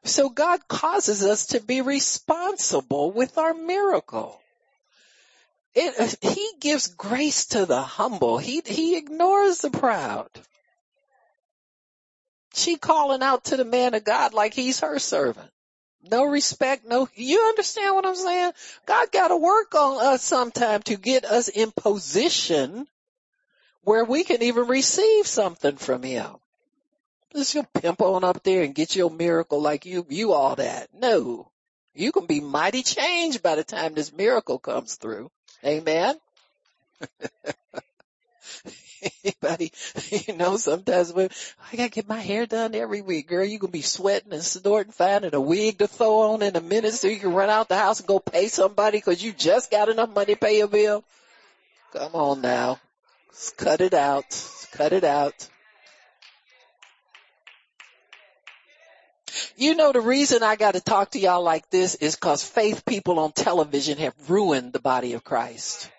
So God causes us to be responsible with our miracle. It, he gives grace to the humble. He, he ignores the proud. She calling out to the man of God like he's her servant. No respect, no, you understand what I'm saying? God gotta work on us sometime to get us in position where we can even receive something from Him. Just you pimp on up there and get your miracle like you, you all that. No. You can be mighty changed by the time this miracle comes through. Amen. Anybody, you know, sometimes when I gotta get my hair done every week, girl, you can be sweating and snorting, finding a wig to throw on in a minute so you can run out the house and go pay somebody cause you just got enough money to pay a bill. Come on now. Just cut it out. cut it out. You know the reason I got to talk to y'all like this is cause faith people on television have ruined the body of Christ.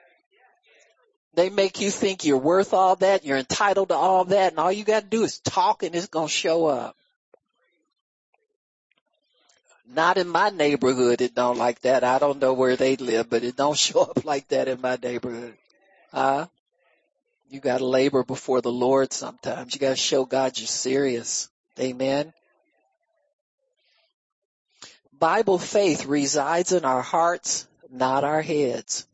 They make you think you're worth all that, you're entitled to all that, and all you gotta do is talk and it's gonna show up. Not in my neighborhood, it don't like that. I don't know where they live, but it don't show up like that in my neighborhood. Huh? You gotta labor before the Lord sometimes. You gotta show God you're serious. Amen. Bible faith resides in our hearts, not our heads.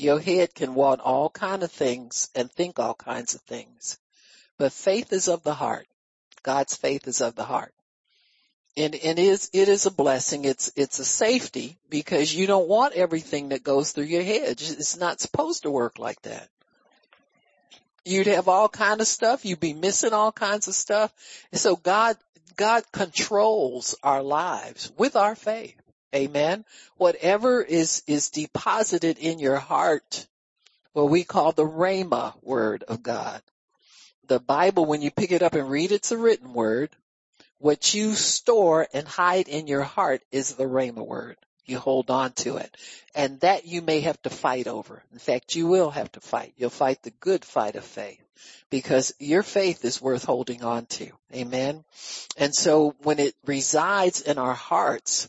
Your head can want all kind of things and think all kinds of things. But faith is of the heart. God's faith is of the heart. And, and it is, it is a blessing. It's, it's a safety because you don't want everything that goes through your head. It's not supposed to work like that. You'd have all kind of stuff. You'd be missing all kinds of stuff. And so God, God controls our lives with our faith. Amen. Whatever is, is deposited in your heart, what we call the Rhema word of God. The Bible, when you pick it up and read, it's a written word. What you store and hide in your heart is the Rhema word. You hold on to it. And that you may have to fight over. In fact, you will have to fight. You'll fight the good fight of faith because your faith is worth holding on to. Amen. And so when it resides in our hearts,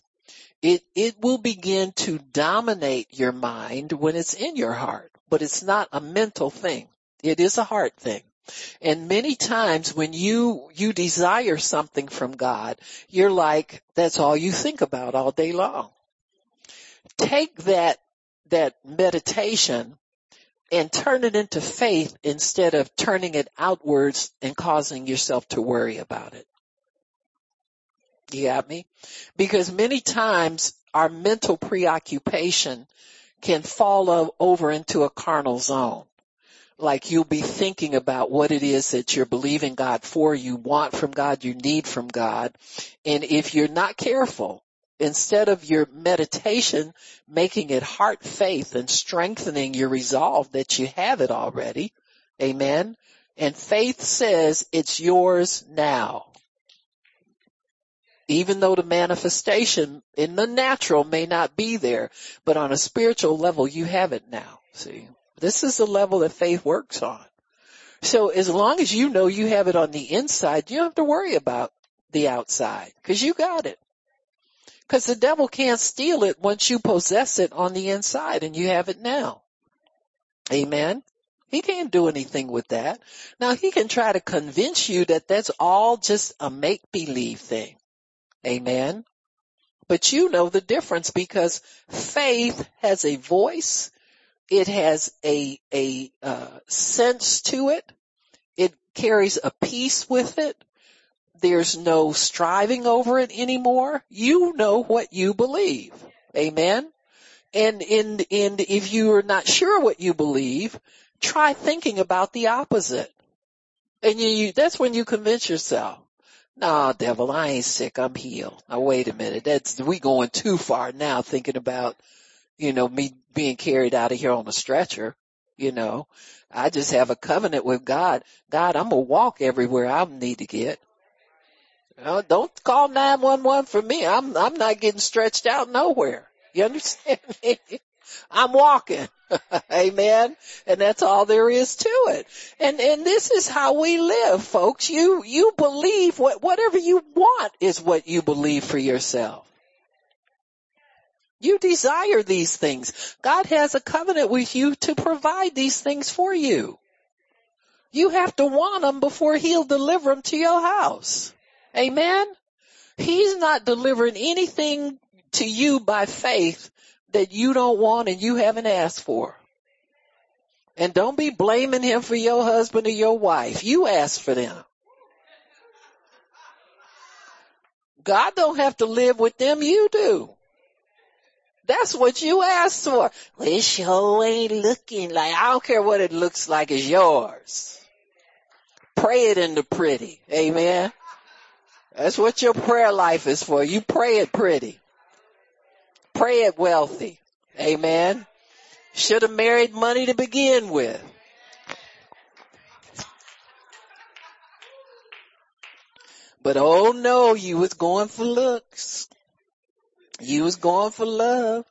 it, it will begin to dominate your mind when it's in your heart, but it's not a mental thing. It is a heart thing. And many times when you, you desire something from God, you're like, that's all you think about all day long. Take that, that meditation and turn it into faith instead of turning it outwards and causing yourself to worry about it. You got me? Because many times our mental preoccupation can fall over into a carnal zone. Like you'll be thinking about what it is that you're believing God for, you want from God, you need from God. And if you're not careful, instead of your meditation making it heart faith and strengthening your resolve that you have it already, amen. And faith says it's yours now even though the manifestation in the natural may not be there, but on a spiritual level, you have it now. See, this is the level that faith works on. So as long as you know you have it on the inside, you don't have to worry about the outside because you got it. Because the devil can't steal it once you possess it on the inside and you have it now. Amen. He can't do anything with that. Now he can try to convince you that that's all just a make believe thing. Amen. But you know the difference because faith has a voice. It has a, a, uh, sense to it. It carries a peace with it. There's no striving over it anymore. You know what you believe. Amen. And in, in, if you are not sure what you believe, try thinking about the opposite. And you, that's when you convince yourself. Nah, devil, I ain't sick. I'm healed. Now wait a minute. That's, we going too far now thinking about, you know, me being carried out of here on a stretcher. You know, I just have a covenant with God. God, I'm gonna walk everywhere I need to get. You know, don't call 911 for me. I'm, I'm not getting stretched out nowhere. You understand me? I'm walking. Amen. And that's all there is to it. And, and this is how we live, folks. You, you believe what, whatever you want is what you believe for yourself. You desire these things. God has a covenant with you to provide these things for you. You have to want them before he'll deliver them to your house. Amen. He's not delivering anything to you by faith that you don't want and you haven't asked for. And don't be blaming him for your husband or your wife. You asked for them. God don't have to live with them, you do. That's what you asked for. Well, it sure ain't looking like, I don't care what it looks like, it's yours. Pray it in the pretty. Amen. That's what your prayer life is for. You pray it pretty. Pray it wealthy. Amen. Should have married money to begin with. But oh no, you was going for looks. You was going for love.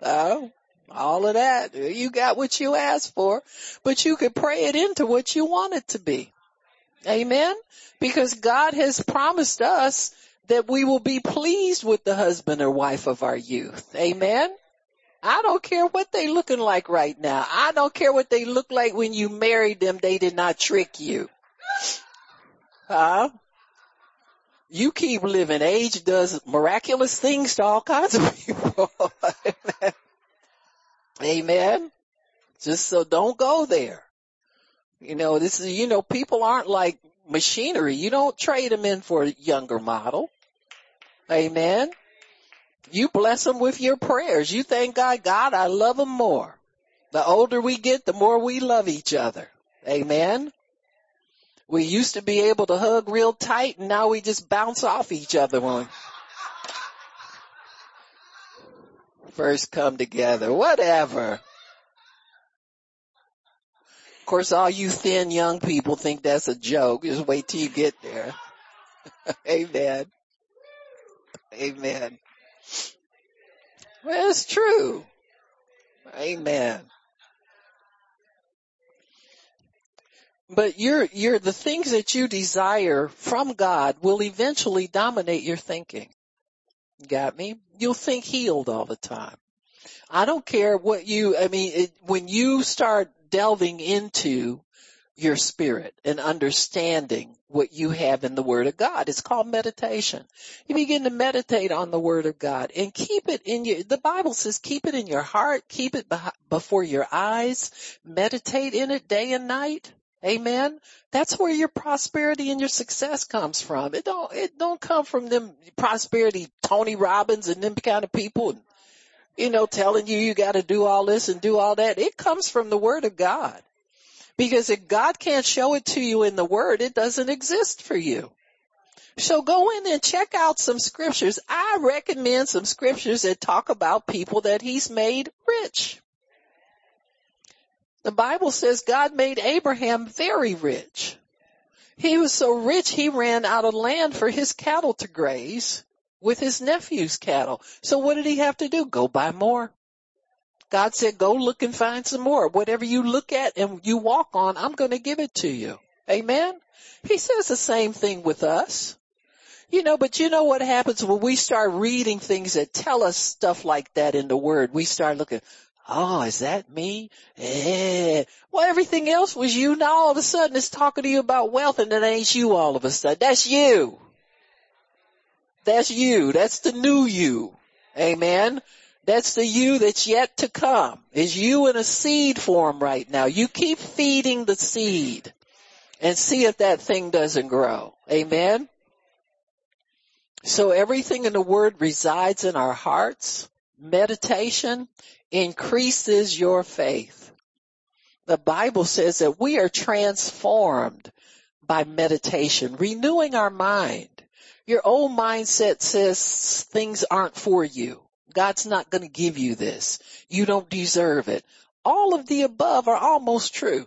Oh, all of that. You got what you asked for, but you could pray it into what you want it to be. Amen? Because God has promised us that we will be pleased with the husband or wife of our youth. Amen? I don't care what they looking like right now. I don't care what they look like when you married them. They did not trick you. Huh? You keep living. Age does miraculous things to all kinds of people. Amen. Just so don't go there. You know, this is, you know, people aren't like machinery. You don't trade them in for a younger model. Amen. You bless them with your prayers. You thank God, God, I love them more. The older we get, the more we love each other. Amen. We used to be able to hug real tight and now we just bounce off each other when first come together. Whatever. Of course, all you thin young people think that's a joke. Just wait till you get there. Amen. Amen. Well, it's true. Amen. But you're, you're, the things that you desire from God will eventually dominate your thinking. Got me? You'll think healed all the time. I don't care what you, I mean, it, when you start delving into your spirit and understanding what you have in the Word of God. It's called meditation. You begin to meditate on the Word of God and keep it in your, the Bible says keep it in your heart, keep it before your eyes, meditate in it day and night. Amen. That's where your prosperity and your success comes from. It don't, it don't come from them prosperity, Tony Robbins and them kind of people, you know, telling you you gotta do all this and do all that. It comes from the Word of God. Because if God can't show it to you in the Word, it doesn't exist for you. So go in and check out some scriptures. I recommend some scriptures that talk about people that He's made rich. The Bible says God made Abraham very rich. He was so rich he ran out of land for his cattle to graze with his nephew's cattle. So what did he have to do? Go buy more. God said, go look and find some more. Whatever you look at and you walk on, I'm going to give it to you. Amen. He says the same thing with us. You know, but you know what happens when we start reading things that tell us stuff like that in the word? We start looking, Oh, is that me? Eh. Well, everything else was you. Now all of a sudden it's talking to you about wealth and it ain't you all of a sudden. That's you. That's you. That's the new you. Amen. That's the you that's yet to come. Is you in a seed form right now. You keep feeding the seed and see if that thing doesn't grow. Amen. So everything in the word resides in our hearts. Meditation increases your faith. The Bible says that we are transformed by meditation, renewing our mind. Your old mindset says things aren't for you. God's not going to give you this. You don't deserve it. All of the above are almost true,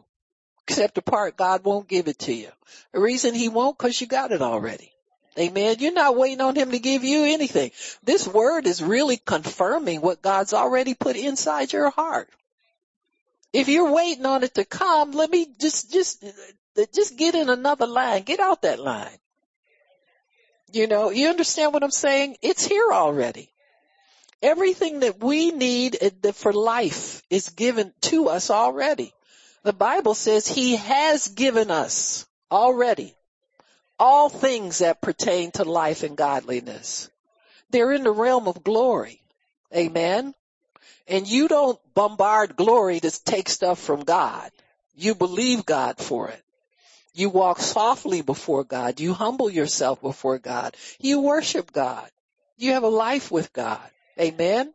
except the part God won't give it to you. The reason he won't, cause you got it already. Amen. You're not waiting on him to give you anything. This word is really confirming what God's already put inside your heart. If you're waiting on it to come, let me just, just, uh, just get in another line. Get out that line. You know, you understand what I'm saying? It's here already. Everything that we need for life is given to us already. The Bible says he has given us already all things that pertain to life and godliness. They're in the realm of glory. Amen. And you don't bombard glory to take stuff from God. You believe God for it. You walk softly before God. You humble yourself before God. You worship God. You have a life with God. Amen.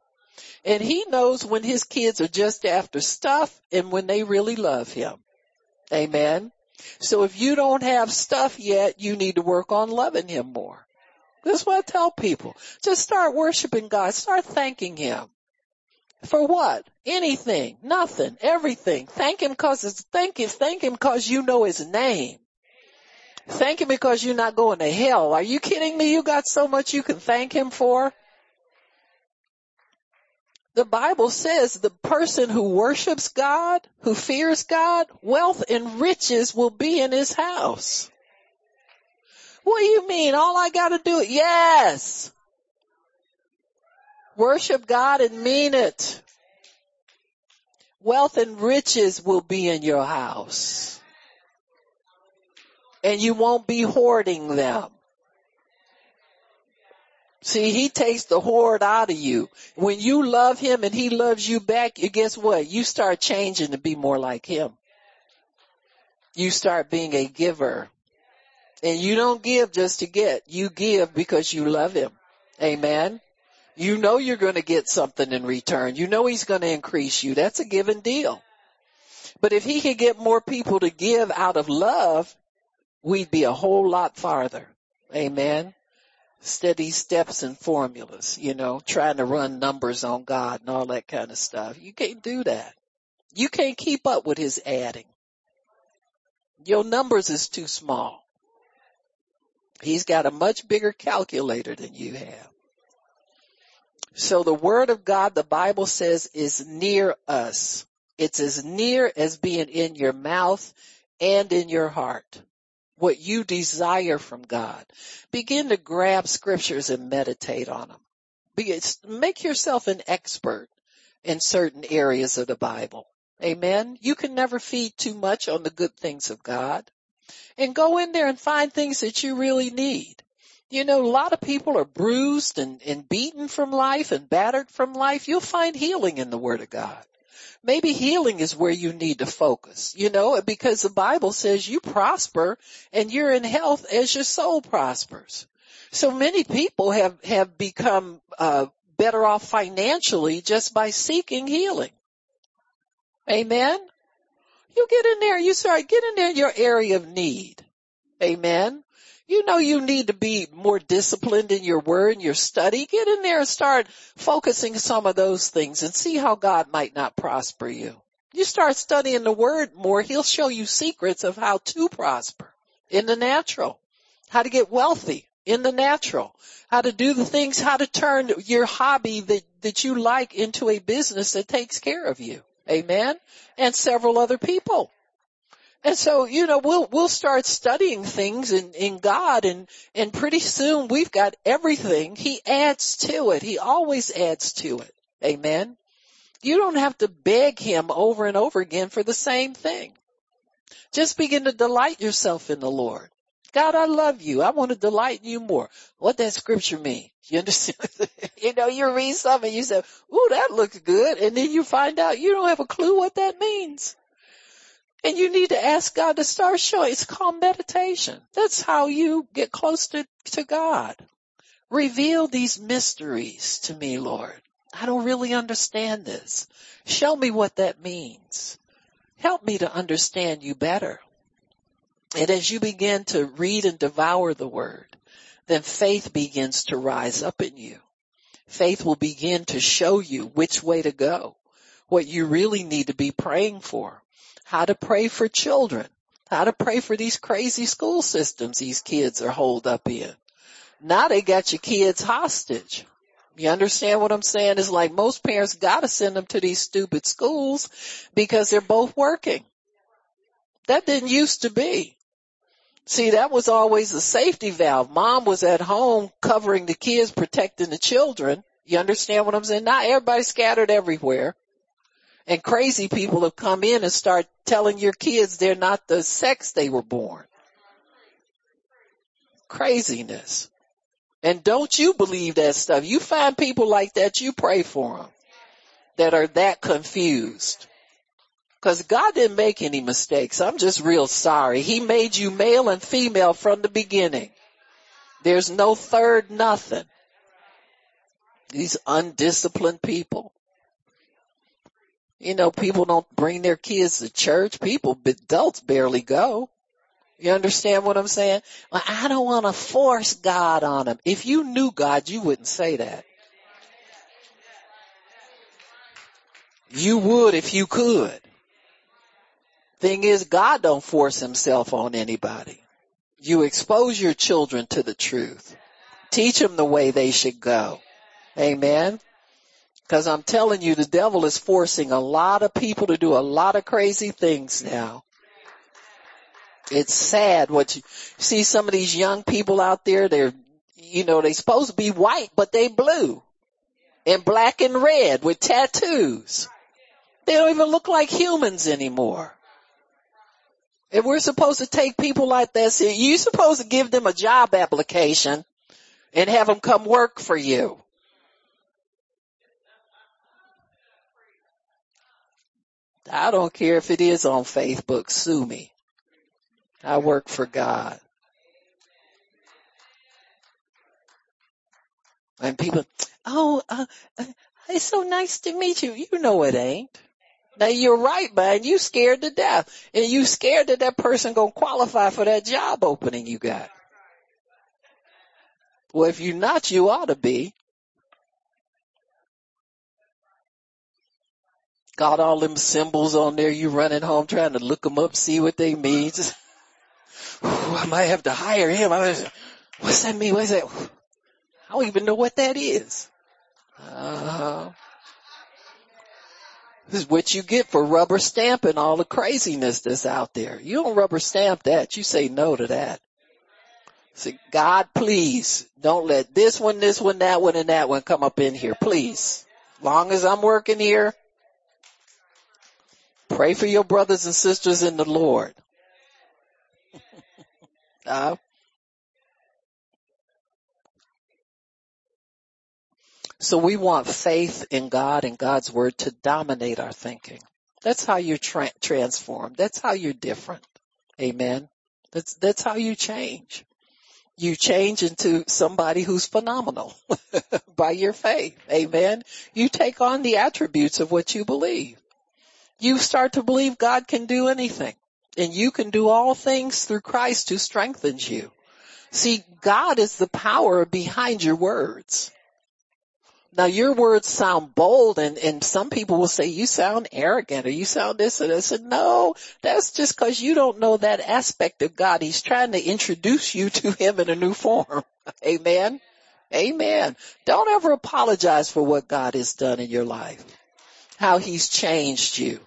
And he knows when his kids are just after stuff and when they really love him. Amen. So if you don't have stuff yet, you need to work on loving him more. That's what I tell people. Just start worshiping God. Start thanking him. For what? Anything, nothing, everything. Thank him cause it's, thank him, thank him cause you know his name. Thank him because you're not going to hell. Are you kidding me? You got so much you can thank him for? The Bible says the person who worships God, who fears God, wealth and riches will be in his house. What do you mean? All I gotta do it? Yes. Worship God and mean it. Wealth and riches will be in your house. And you won't be hoarding them. See, he takes the hoard out of you. When you love him and he loves you back, guess what? You start changing to be more like him. You start being a giver. And you don't give just to get. You give because you love him. Amen. You know you're going to get something in return. You know he's going to increase you. That's a given deal. But if he could get more people to give out of love, we'd be a whole lot farther. Amen steady steps and formulas, you know, trying to run numbers on God and all that kind of stuff. You can't do that. You can't keep up with his adding. Your numbers is too small. He's got a much bigger calculator than you have. So the word of God, the Bible says, is near us. It's as near as being in your mouth and in your heart what you desire from God. Begin to grab scriptures and meditate on them. Be, make yourself an expert in certain areas of the Bible. Amen. You can never feed too much on the good things of God. And go in there and find things that you really need. You know, a lot of people are bruised and, and beaten from life and battered from life. You'll find healing in the Word of God maybe healing is where you need to focus, you know, because the Bible says you prosper and you're in health as your soul prospers. So many people have, have become, uh, better off financially just by seeking healing. Amen. You get in there, you start, get in there your area of need. Amen you know you need to be more disciplined in your word and your study. Get in there and start focusing some of those things and see how God might not prosper you. You start studying the word more, he'll show you secrets of how to prosper in the natural, how to get wealthy in the natural, how to do the things, how to turn your hobby that, that you like into a business that takes care of you. Amen. And several other people. And so, you know, we'll, we'll start studying things in, in God and, and pretty soon we've got everything. He adds to it. He always adds to it. Amen. You don't have to beg him over and over again for the same thing. Just begin to delight yourself in the Lord. God, I love you. I want to delight in you more. What that scripture mean? You understand? you know, you read something, you say, ooh, that looks good. And then you find out you don't have a clue what that means. And you need to ask God to start showing. It's called meditation. That's how you get close to, to God. Reveal these mysteries to me, Lord. I don't really understand this. Show me what that means. Help me to understand you better. And as you begin to read and devour the word, then faith begins to rise up in you. Faith will begin to show you which way to go, what you really need to be praying for how to pray for children, how to pray for these crazy school systems these kids are holed up in. Now they got your kids hostage. You understand what I'm saying? It's like most parents gotta send them to these stupid schools because they're both working. That didn't used to be. See, that was always a safety valve. Mom was at home covering the kids, protecting the children. You understand what I'm saying? Now everybody's scattered everywhere. And crazy people have come in and start telling your kids they're not the sex they were born. Craziness. And don't you believe that stuff. You find people like that, you pray for them that are that confused. Cause God didn't make any mistakes. I'm just real sorry. He made you male and female from the beginning. There's no third nothing. These undisciplined people. You know, people don't bring their kids to church. People, adults barely go. You understand what I'm saying? Well, I don't want to force God on them. If you knew God, you wouldn't say that. You would if you could. Thing is, God don't force himself on anybody. You expose your children to the truth. Teach them the way they should go. Amen. Cause I'm telling you, the devil is forcing a lot of people to do a lot of crazy things now. It's sad what you see some of these young people out there, they're, you know, they're supposed to be white, but they blue and black and red with tattoos. They don't even look like humans anymore. And we're supposed to take people like that, you're supposed to give them a job application and have them come work for you. I don't care if it is on Facebook, sue me. I work for God. And people, oh, uh, uh, it's so nice to meet you. You know it ain't. Now you're right, man. You scared to death. And you scared that that person gonna qualify for that job opening you got. Well, if you're not, you ought to be. Got all them symbols on there. You running home trying to look them up, see what they mean. Just, I might have to hire him. what's that mean? What's that? I don't even know what that is. Uh, this is what you get for rubber stamping all the craziness that's out there. You don't rubber stamp that. You say no to that. Say, God, please don't let this one, this one, that one, and that one come up in here. Please. Long as I'm working here, pray for your brothers and sisters in the Lord. uh, So we want faith in God and God's word to dominate our thinking. That's how you're tra- transformed. That's how you're different. Amen. That's, that's how you change. You change into somebody who's phenomenal by your faith. Amen. You take on the attributes of what you believe. You start to believe God can do anything and you can do all things through Christ who strengthens you. See, God is the power behind your words. Now your words sound bold and, and some people will say you sound arrogant or you sound this and this. And no, that's just cause you don't know that aspect of God. He's trying to introduce you to him in a new form. Amen. Amen. Don't ever apologize for what God has done in your life. How he's changed you.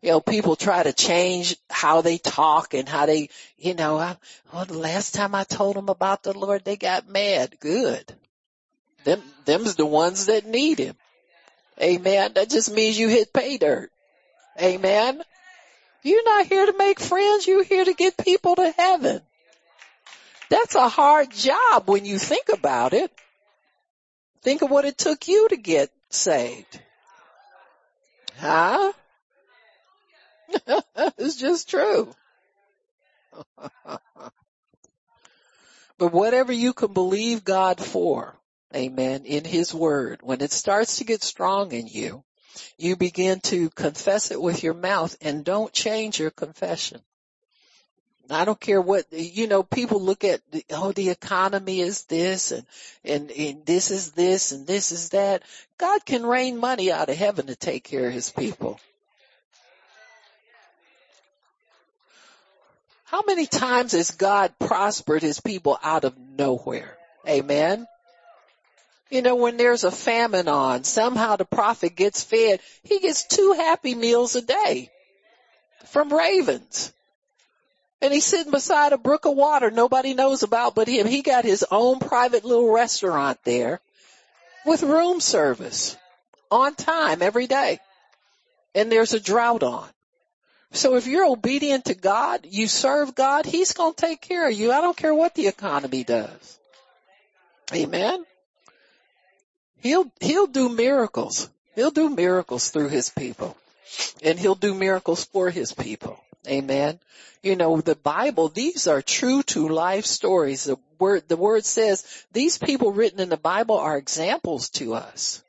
You know, people try to change how they talk and how they, you know, I, well, the last time I told them about the Lord, they got mad. Good. Them, them's the ones that need him. Amen. That just means you hit pay dirt. Amen. You're not here to make friends. You're here to get people to heaven. That's a hard job when you think about it. Think of what it took you to get saved. Huh? it's just true. but whatever you can believe God for, Amen. In his word. When it starts to get strong in you, you begin to confess it with your mouth and don't change your confession. I don't care what, you know, people look at, oh, the economy is this and, and, and this is this and this is that. God can rain money out of heaven to take care of his people. How many times has God prospered his people out of nowhere? Amen. You know, when there's a famine on, somehow the prophet gets fed. He gets two happy meals a day from ravens. And he's sitting beside a brook of water nobody knows about but him. He got his own private little restaurant there with room service on time every day. And there's a drought on. So if you're obedient to God, you serve God, He's going to take care of you. I don't care what the economy does. Amen. He'll, he'll do miracles. He'll do miracles through his people and he'll do miracles for his people. Amen. You know, the Bible, these are true to life stories. The word, the word says these people written in the Bible are examples to us.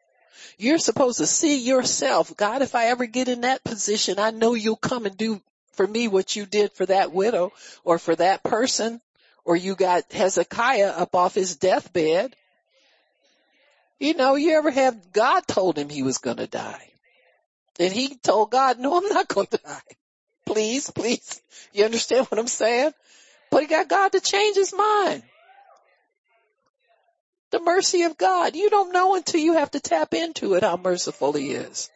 You're supposed to see yourself. God, if I ever get in that position, I know you'll come and do for me what you did for that widow or for that person or you got Hezekiah up off his deathbed you know, you ever have God told him he was going to die. And he told God, no, I'm not going to die. Please, please. You understand what I'm saying? But he got God to change his mind. The mercy of God. You don't know until you have to tap into it how merciful he is.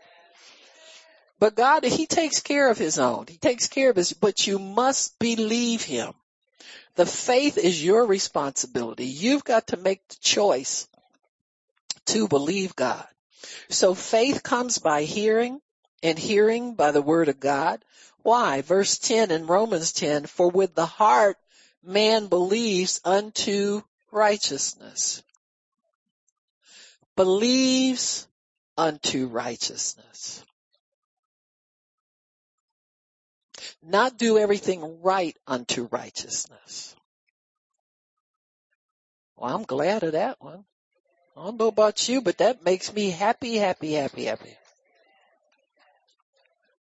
But God, he takes care of his own. He takes care of his, but you must believe him. The faith is your responsibility. You've got to make the choice to believe God. So faith comes by hearing and hearing by the word of God. Why? Verse 10 in Romans 10, for with the heart man believes unto righteousness. Believes unto righteousness. Not do everything right unto righteousness. Well, I'm glad of that one. I don't know about you, but that makes me happy, happy, happy, happy.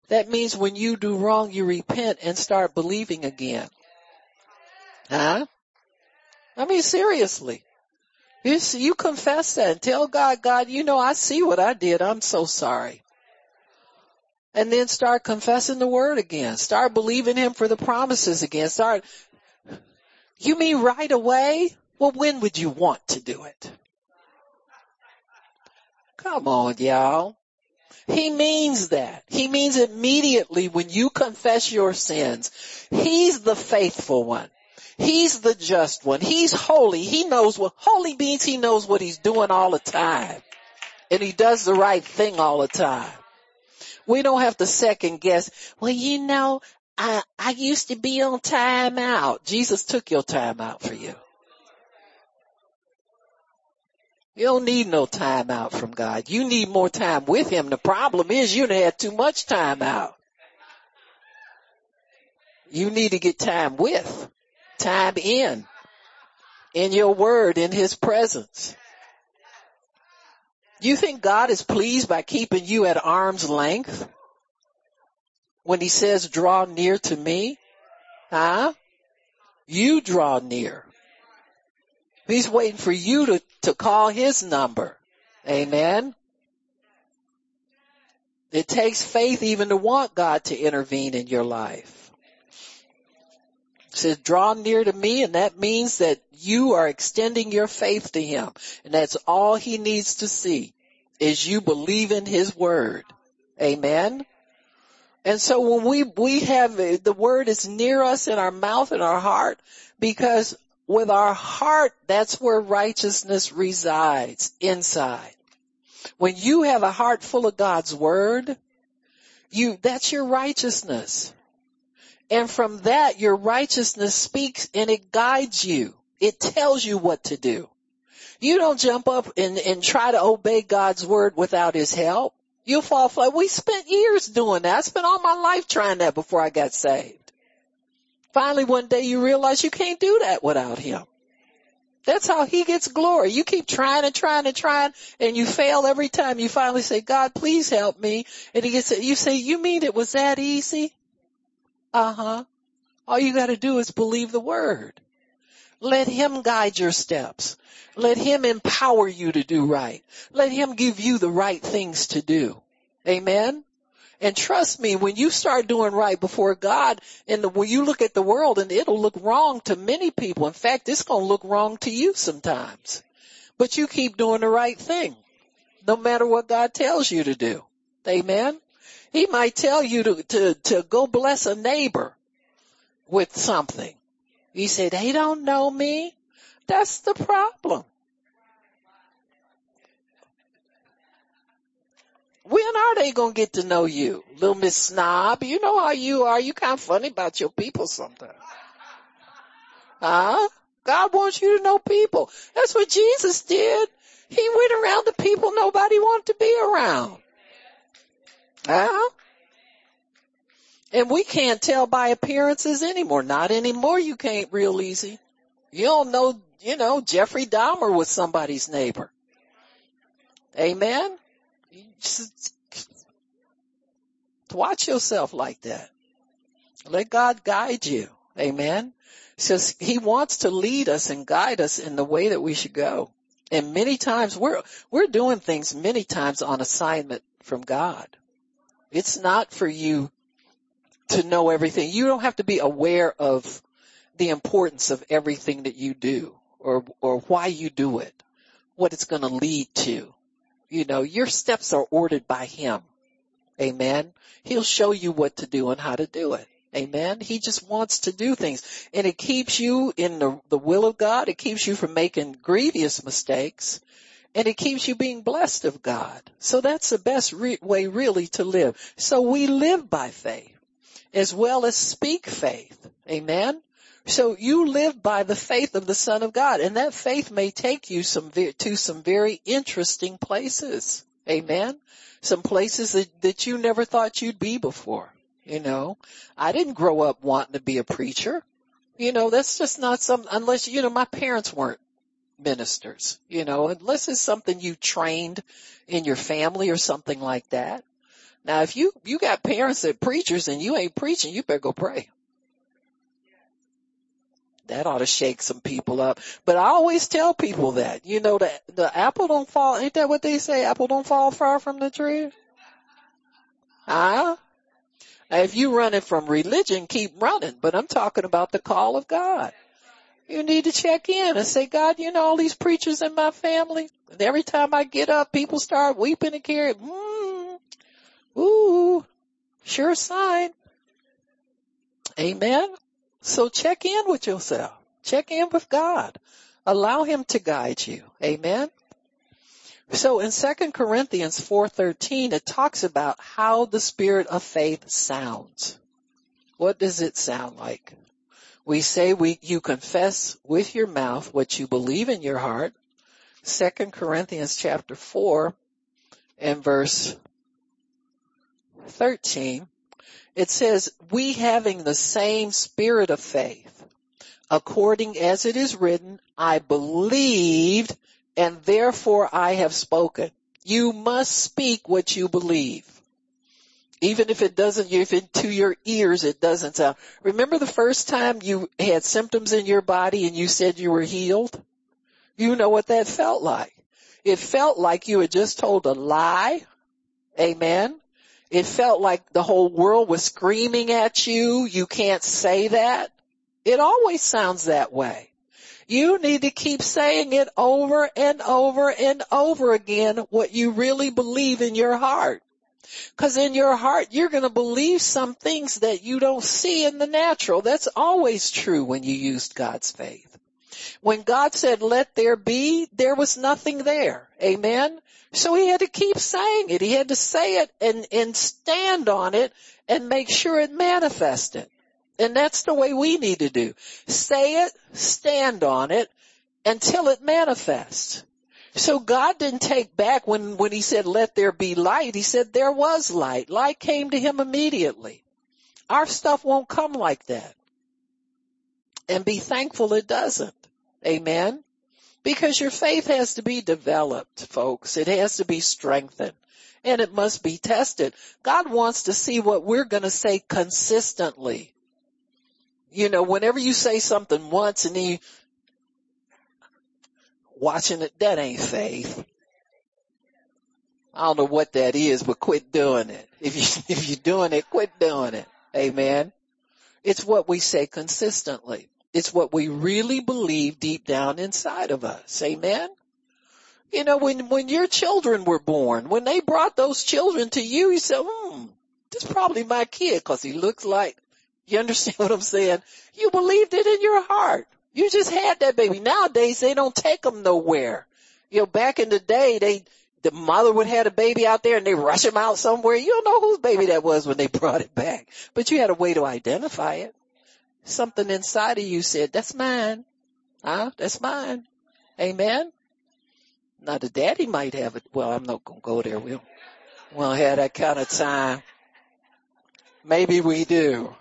That means when you do wrong, you repent and start believing again. Huh? I mean, seriously. You, you confess that and tell God, God, you know, I see what I did. I'm so sorry. And then start confessing the word again. Start believing him for the promises again. Start, you mean right away? Well, when would you want to do it? Come on, y'all. He means that. He means immediately when you confess your sins. He's the faithful one. He's the just one. He's holy. He knows what, holy means he knows what he's doing all the time. And he does the right thing all the time. We don't have to second guess. Well, you know, I, I used to be on time out. Jesus took your time out for you. You don't need no time out from God. You need more time with Him. The problem is you had too much time out. You need to get time with, time in, in your word, in His presence. You think God is pleased by keeping you at arm's length? When He says draw near to me? Huh? You draw near. He's waiting for you to, to call his number. Amen. It takes faith even to want God to intervene in your life. Says draw near to me and that means that you are extending your faith to him. And that's all he needs to see is you believe in his word. Amen. And so when we, we have, the word is near us in our mouth and our heart because with our heart, that's where righteousness resides inside. When you have a heart full of God's word, you, that's your righteousness. And from that, your righteousness speaks and it guides you. It tells you what to do. You don't jump up and, and try to obey God's word without his help. You'll fall flat. We spent years doing that. I spent all my life trying that before I got saved. Finally one day you realize you can't do that without him. That's how he gets glory. You keep trying and trying and trying and you fail every time. You finally say, God, please help me. And he gets, you say, you mean it was that easy? Uh huh. All you gotta do is believe the word. Let him guide your steps. Let him empower you to do right. Let him give you the right things to do. Amen. And trust me, when you start doing right before God, and the, when you look at the world, and it'll look wrong to many people. In fact, it's going to look wrong to you sometimes. But you keep doing the right thing, no matter what God tells you to do. Amen. He might tell you to, to, to go bless a neighbor with something. He said, they don't know me. That's the problem. When are they gonna get to know you? Little Miss Snob, you know how you are. You kind of funny about your people sometimes. Huh? God wants you to know people. That's what Jesus did. He went around the people nobody wanted to be around. Huh? And we can't tell by appearances anymore. Not anymore. You can't real easy. You don't know, you know, Jeffrey Dahmer was somebody's neighbor. Amen watch yourself like that. Let God guide you. Amen. Says he wants to lead us and guide us in the way that we should go. And many times we're, we're doing things many times on assignment from God. It's not for you to know everything. You don't have to be aware of the importance of everything that you do or, or why you do it. what it's going to lead to. You know, your steps are ordered by him. Amen. He'll show you what to do and how to do it. Amen. He just wants to do things and it keeps you in the, the will of God. It keeps you from making grievous mistakes and it keeps you being blessed of God. So that's the best re- way really to live. So we live by faith as well as speak faith. Amen. So you live by the faith of the Son of God and that faith may take you some, to some very interesting places. Amen. Some places that, that you never thought you'd be before. You know, I didn't grow up wanting to be a preacher. You know, that's just not some, unless, you know, my parents weren't ministers, you know, unless it's something you trained in your family or something like that. Now, if you, you got parents that preachers and you ain't preaching, you better go pray. That ought to shake some people up. But I always tell people that, you know, the, the apple don't fall, ain't that what they say? Apple don't fall far from the tree? Huh? If you running from religion, keep running, but I'm talking about the call of God. You need to check in and say, God, you know all these preachers in my family? And every time I get up, people start weeping and carrying, mm, ooh, sure sign. Amen. So check in with yourself. Check in with God. Allow him to guide you. Amen. So in 2 Corinthians 4:13 it talks about how the spirit of faith sounds. What does it sound like? We say we you confess with your mouth what you believe in your heart. 2 Corinthians chapter 4 and verse 13 it says we having the same spirit of faith according as it is written I believed and therefore I have spoken. You must speak what you believe. Even if it doesn't, if it to your ears it doesn't sound. Remember the first time you had symptoms in your body and you said you were healed? You know what that felt like. It felt like you had just told a lie. Amen. It felt like the whole world was screaming at you. You can't say that. It always sounds that way. You need to keep saying it over and over and over again what you really believe in your heart. Cause in your heart, you're to believe some things that you don't see in the natural. That's always true when you used God's faith. When God said, let there be, there was nothing there. Amen. So he had to keep saying it. He had to say it and, and stand on it and make sure it manifested. And that's the way we need to do. Say it, stand on it until it manifests. So God didn't take back when, when he said, let there be light. He said there was light. Light came to him immediately. Our stuff won't come like that. And be thankful it doesn't. Amen. Because your faith has to be developed, folks. It has to be strengthened and it must be tested. God wants to see what we're going to say consistently you know, whenever you say something once and then you, watching it, that ain't faith. I don't know what that is, but quit doing it. If you, if you're doing it, quit doing it. Amen. It's what we say consistently. It's what we really believe deep down inside of us. Amen. You know, when, when your children were born, when they brought those children to you, you said, hmm, this is probably my kid because he looks like you understand what I'm saying? You believed it in your heart. You just had that baby. Nowadays they don't take them nowhere. You know, back in the day they, the mother would have a baby out there and they rush him out somewhere. You don't know whose baby that was when they brought it back, but you had a way to identify it. Something inside of you said, that's mine. Huh? That's mine. Amen. Now the daddy might have it. Well, I'm not going to go there. We'll, we'll have that kind of time. Maybe we do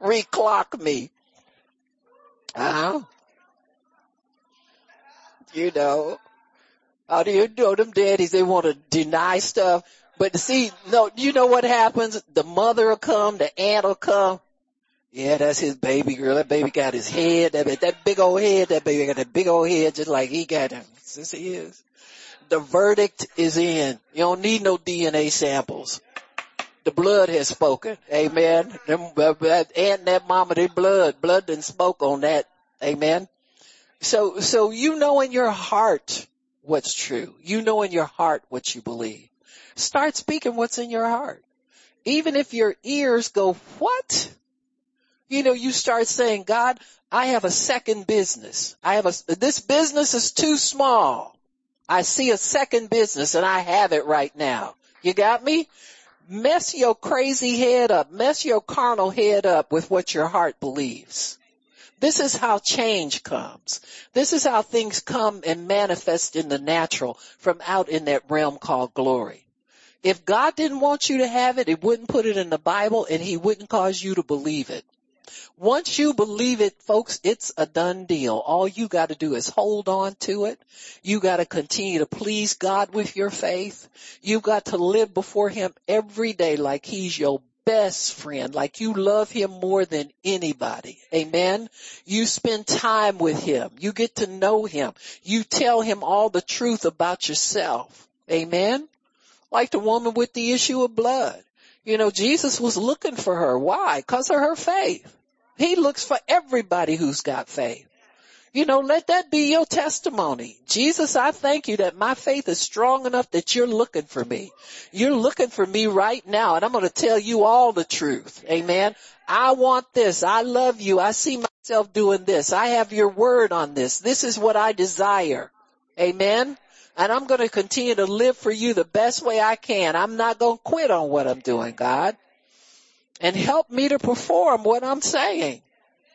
reclock me. Huh? You know, how do you know them daddies, they want to deny stuff. But see, no, you know what happens? The mother will come, the aunt will come. Yeah, that's his baby girl. That baby got his head, that, that big old head, that baby got that big old head just like he got him. Since he is. The verdict is in. You don't need no DNA samples the blood has spoken. Amen. Them, and that mama, their blood, blood didn't spoke on that. Amen. So, so you know in your heart what's true. You know in your heart what you believe. Start speaking what's in your heart. Even if your ears go, what? You know, you start saying, God, I have a second business. I have a, this business is too small. I see a second business and I have it right now. You got me? Mess your crazy head up. Mess your carnal head up with what your heart believes. This is how change comes. This is how things come and manifest in the natural from out in that realm called glory. If God didn't want you to have it, He wouldn't put it in the Bible and He wouldn't cause you to believe it. Once you believe it, folks, it's a done deal. All you gotta do is hold on to it. You gotta continue to please God with your faith. You've got to live before Him every day like He's your best friend, like you love him more than anybody. Amen. You spend time with him. You get to know him. You tell him all the truth about yourself. Amen. Like the woman with the issue of blood. You know, Jesus was looking for her. Why? Cause of her faith. He looks for everybody who's got faith. You know, let that be your testimony. Jesus, I thank you that my faith is strong enough that you're looking for me. You're looking for me right now and I'm going to tell you all the truth. Amen. I want this. I love you. I see myself doing this. I have your word on this. This is what I desire. Amen. And I'm going to continue to live for you the best way I can. I'm not going to quit on what I'm doing, God. And help me to perform what I'm saying.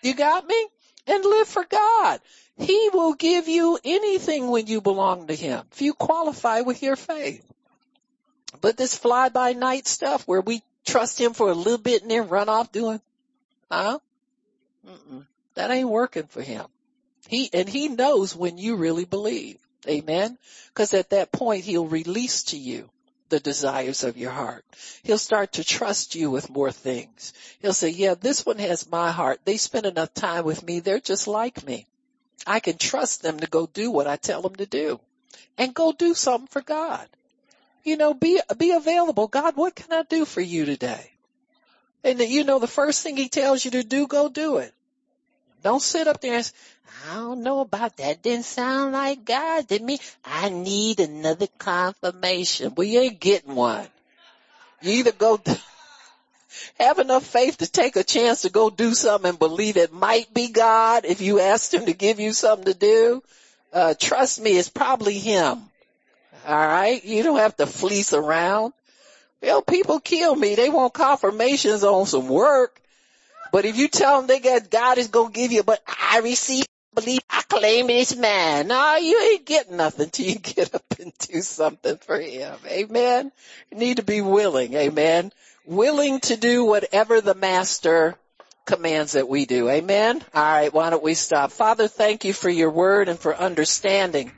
You got me? and live for God. He will give you anything when you belong to Him, if you qualify with your faith. But this fly by night stuff where we trust Him for a little bit and then run off doing, huh? Mm-mm. That ain't working for Him. He, and He knows when you really believe. Amen. Cause at that point He'll release to you the desires of your heart. He'll start to trust you with more things. He'll say, yeah, this one has my heart. They spend enough time with me. They're just like me. I can trust them to go do what I tell them to do and go do something for God. You know, be, be available. God, what can I do for you today? And you know, the first thing he tells you to do, go do it. Don't sit up there and say, I don't know about that. Didn't sound like God to me. I need another confirmation. Well, you ain't getting one. You either go have enough faith to take a chance to go do something and believe it might be God if you asked him to give you something to do. Uh, trust me, it's probably him. All right. You don't have to fleece around. You know, people kill me. They want confirmations on some work. But if you tell them they got God is gonna give you, but I receive, believe, I claim it's mine. No, you ain't getting nothing till you get up and do something for Him. Amen. You need to be willing. Amen. Willing to do whatever the Master commands that we do. Amen. All right. Why don't we stop? Father, thank you for your word and for understanding.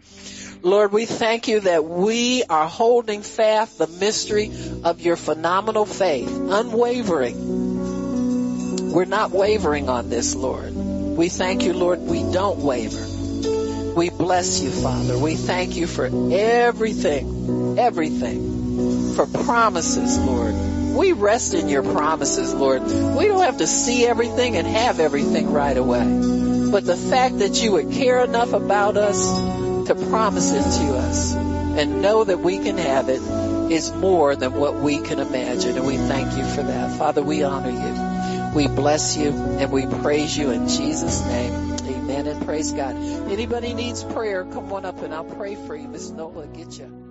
Lord, we thank you that we are holding fast the mystery of your phenomenal faith, unwavering we're not wavering on this, Lord. We thank you, Lord, we don't waver. We bless you, Father. We thank you for everything, everything, for promises, Lord. We rest in your promises, Lord. We don't have to see everything and have everything right away. But the fact that you would care enough about us to promise it to us and know that we can have it is more than what we can imagine. And we thank you for that. Father, we honor you. We bless you and we praise you in Jesus' name. Amen and praise God. Anybody needs prayer, come on up and I'll pray for you. Miss Nola, get you.